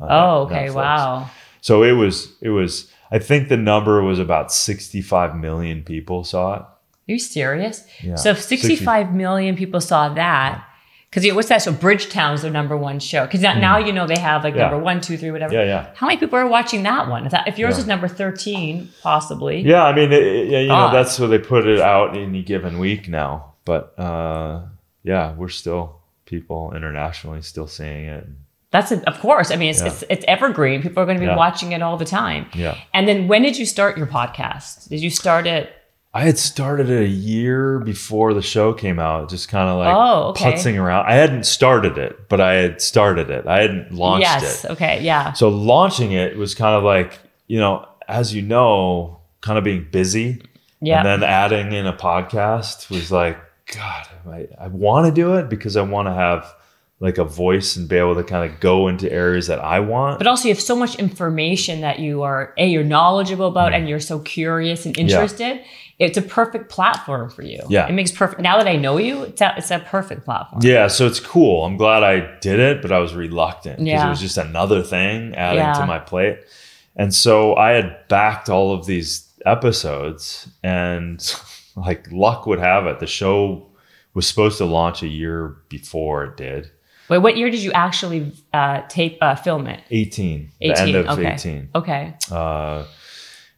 oh, okay, Netflix. wow. So it was, it was, I think the number was about 65 million people saw it. Are you serious? Yeah. So if 65 million people saw that. Because what's that? So Bridgerton's their number one show. Because now you know they have like. Yeah. number one, two, three, whatever. Yeah, yeah. How many people are watching that one? If, that, if yours Yeah. is number 13, possibly. Yeah, I mean, it, yeah, you know, that's where they put it out in any given week now. But uh, yeah, we're still people internationally still seeing it. That's a, of course. I mean, it's, Yeah. it's it's evergreen. People are going to be Yeah. watching it all the time. Yeah. And then when did you start your podcast? Did you start it? I had started it a year before the show came out, just kind of like Oh, okay. putzing around. I hadn't started it, but I had started it. I hadn't launched yes. it. Okay. Yeah. So launching it was kind of like, you know, as you know, kind of being busy. Yeah. And then adding in a podcast was like, God, I, I want to do it because I want to have like a voice and be able to kind of go into areas that I want. but also, you have so much information that you are a you're knowledgeable about, and you're so curious and Mm. Yeah. interested. It's a perfect platform for you. Yeah. It makes perfect. Now that I know you, it's a, it's a perfect platform. Yeah, so it's cool. I'm glad I did it, but I was reluctant because Yeah. it was just another thing adding Yeah. to my plate. And so I had backed all of these episodes, and like luck would have it, the show was supposed to launch a year before it did. Wait, what year did you actually uh, tape uh, film it? 18, 18. the end of okay. 18. Okay. Uh,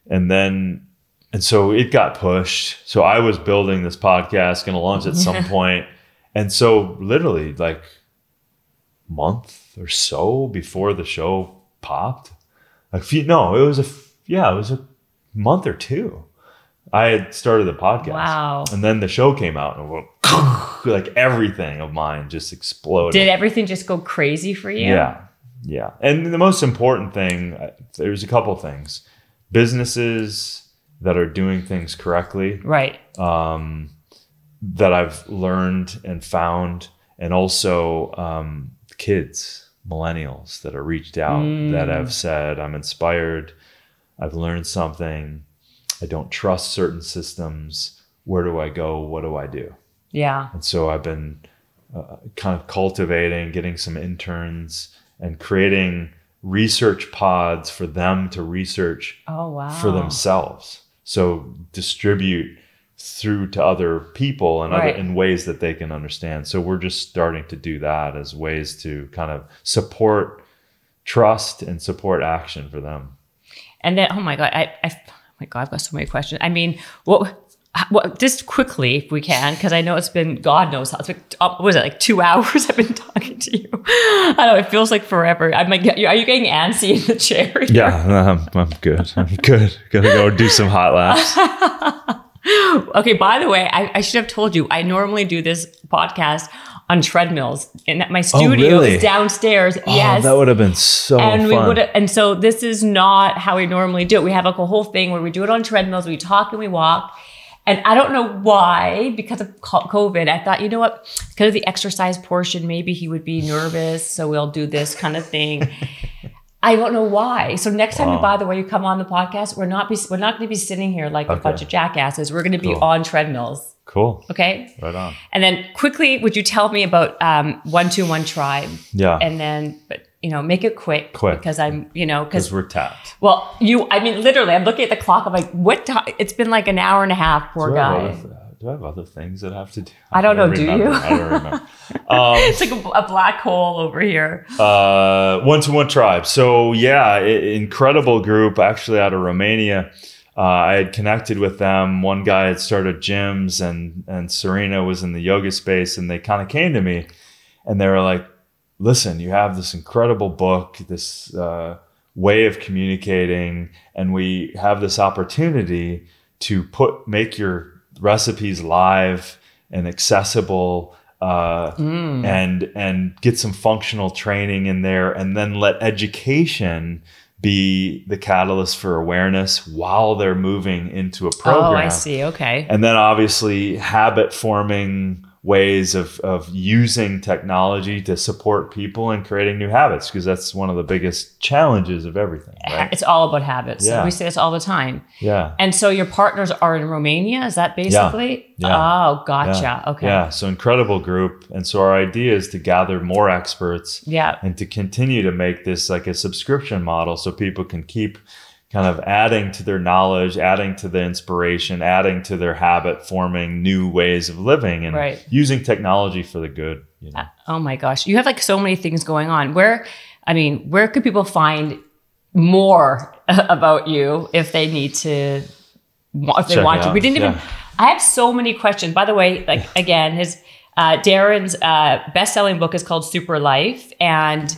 and then, and so it got pushed. So I was building this podcast, going to launch at some point. And so, literally, like month or so before the show popped, a few, no, it was a yeah, it was a month or two. I had started the podcast. Wow. And then the show came out and like everything of mine just exploded. Did everything just go crazy for you? Yeah. Yeah. And the most important thing, uh, there's a couple things. Businesses that are doing things correctly Right. um, that I've learned and found, and also um, kids, millennials that are reached out that have said, I'm inspired, I've learned something, I don't trust certain systems. Where do I go? What do I do? Yeah. And so I've been uh, kind of cultivating, getting some interns, and creating research pods for them to research Oh wow. for themselves. So distribute through to other people and Right. other in ways that they can understand. So we're just starting to do that as ways to kind of support trust and support action for them. And then, oh my god, I, I, oh my god, I've got so many questions. I mean, what, what? Just quickly, if we can, because I know it's been God knows how. It's been, uh, what was it like two hours? I've been talking to you. I know it feels like forever. I'm like, are you getting antsy in the chair? here? Yeah, I'm, I'm good. I'm good. Gotta go do some hot laps. Okay, by the way, I, I should have told you, I normally do this podcast on treadmills. And my studio Oh, really? is downstairs. Oh, yes. that would have been so and we fun. would and so this is not how we normally do it. We have like a whole thing where we do it on treadmills, we talk and we walk. And I don't know why, because of COVID, I thought, you know what, because of the exercise portion, maybe he would be nervous. So we'll do this kind of thing. I don't know why. So next time, Wow. by the way, you come on the podcast, we're not be we're not going to be sitting here like a bunch of jackasses. We're going to be Cool. on treadmills. cool. Okay. Right on. And then quickly, would you tell me about um, one two one tribe? Yeah. And then, but you know, make it quick, Quick. because I'm, you know, Because we're tapped. well, you, I mean, literally, I'm looking at the clock. I'm like, what time? It's been like an hour and a half. Poor do, I have guy. do I have other things that I have to do? I don't know, do you? I don't remember. um, It's like a, a black hole over here. uh, one to one tribe. So yeah, i- incredible group actually out of Romania. Uh, I had connected with them. One guy had started gyms, and and Serena was in the yoga space, and they kind of came to me, and they were like, "Listen, you have this incredible book, this uh, way of communicating, and we have this opportunity to put make your recipes live and accessible." Uh, and and get some functional training in there and then let education be the catalyst for awareness while they're moving into a program Oh, I see. Okay. and then obviously habit forming ways of, of using technology to support people and creating new habits because that's one of the biggest challenges of everything right It's all about habits. Yeah. We say this all the time. yeah And so your partners are in Romania. Is that basically? Yeah. Oh, gotcha. yeah. Okay. yeah so incredible group and so our idea is to gather more experts Yeah. and to continue to make this like a subscription model so people can keep kind of adding to their knowledge adding to the inspiration adding to their habit forming new ways of living and Right. using technology for the good you know Oh my gosh. You have like so many things going on. Where, I mean, where could people find more about you if they need to, if they Check want to? We didn't even, Yeah. I have so many questions. By the way, like again, his, uh, Darin's uh, best selling book is called Super Life. And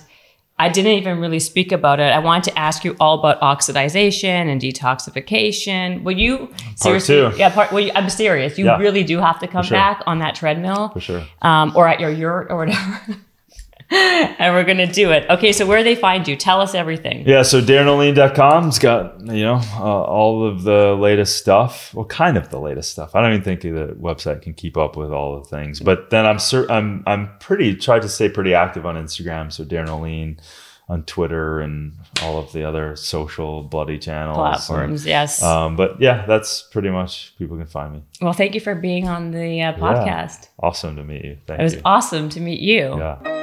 I didn't even really speak about it. I wanted to ask you all about oxidization and detoxification. Will you seriously? two. Yeah, part. Well, you, I'm serious. You Yeah. really do have to come sure. back on that treadmill for sure um, or at your yurt or whatever. and we're gonna do it. Okay, so where they find you? Tell us everything. Yeah, so darinolien.com's got, you know, uh, all of the latest stuff. Well, kind of the latest stuff. I don't even think the website can keep up with all the things. But then I'm cer- I'm I'm pretty tried to stay pretty active on Instagram, so Darin Olien on Twitter and all of the other social bloody channels. Platforms, yes. Um, but yeah, that's pretty much people can find me. well, thank you for being on the uh, podcast. Awesome to meet you. Thank It was you. awesome to meet you. Yeah.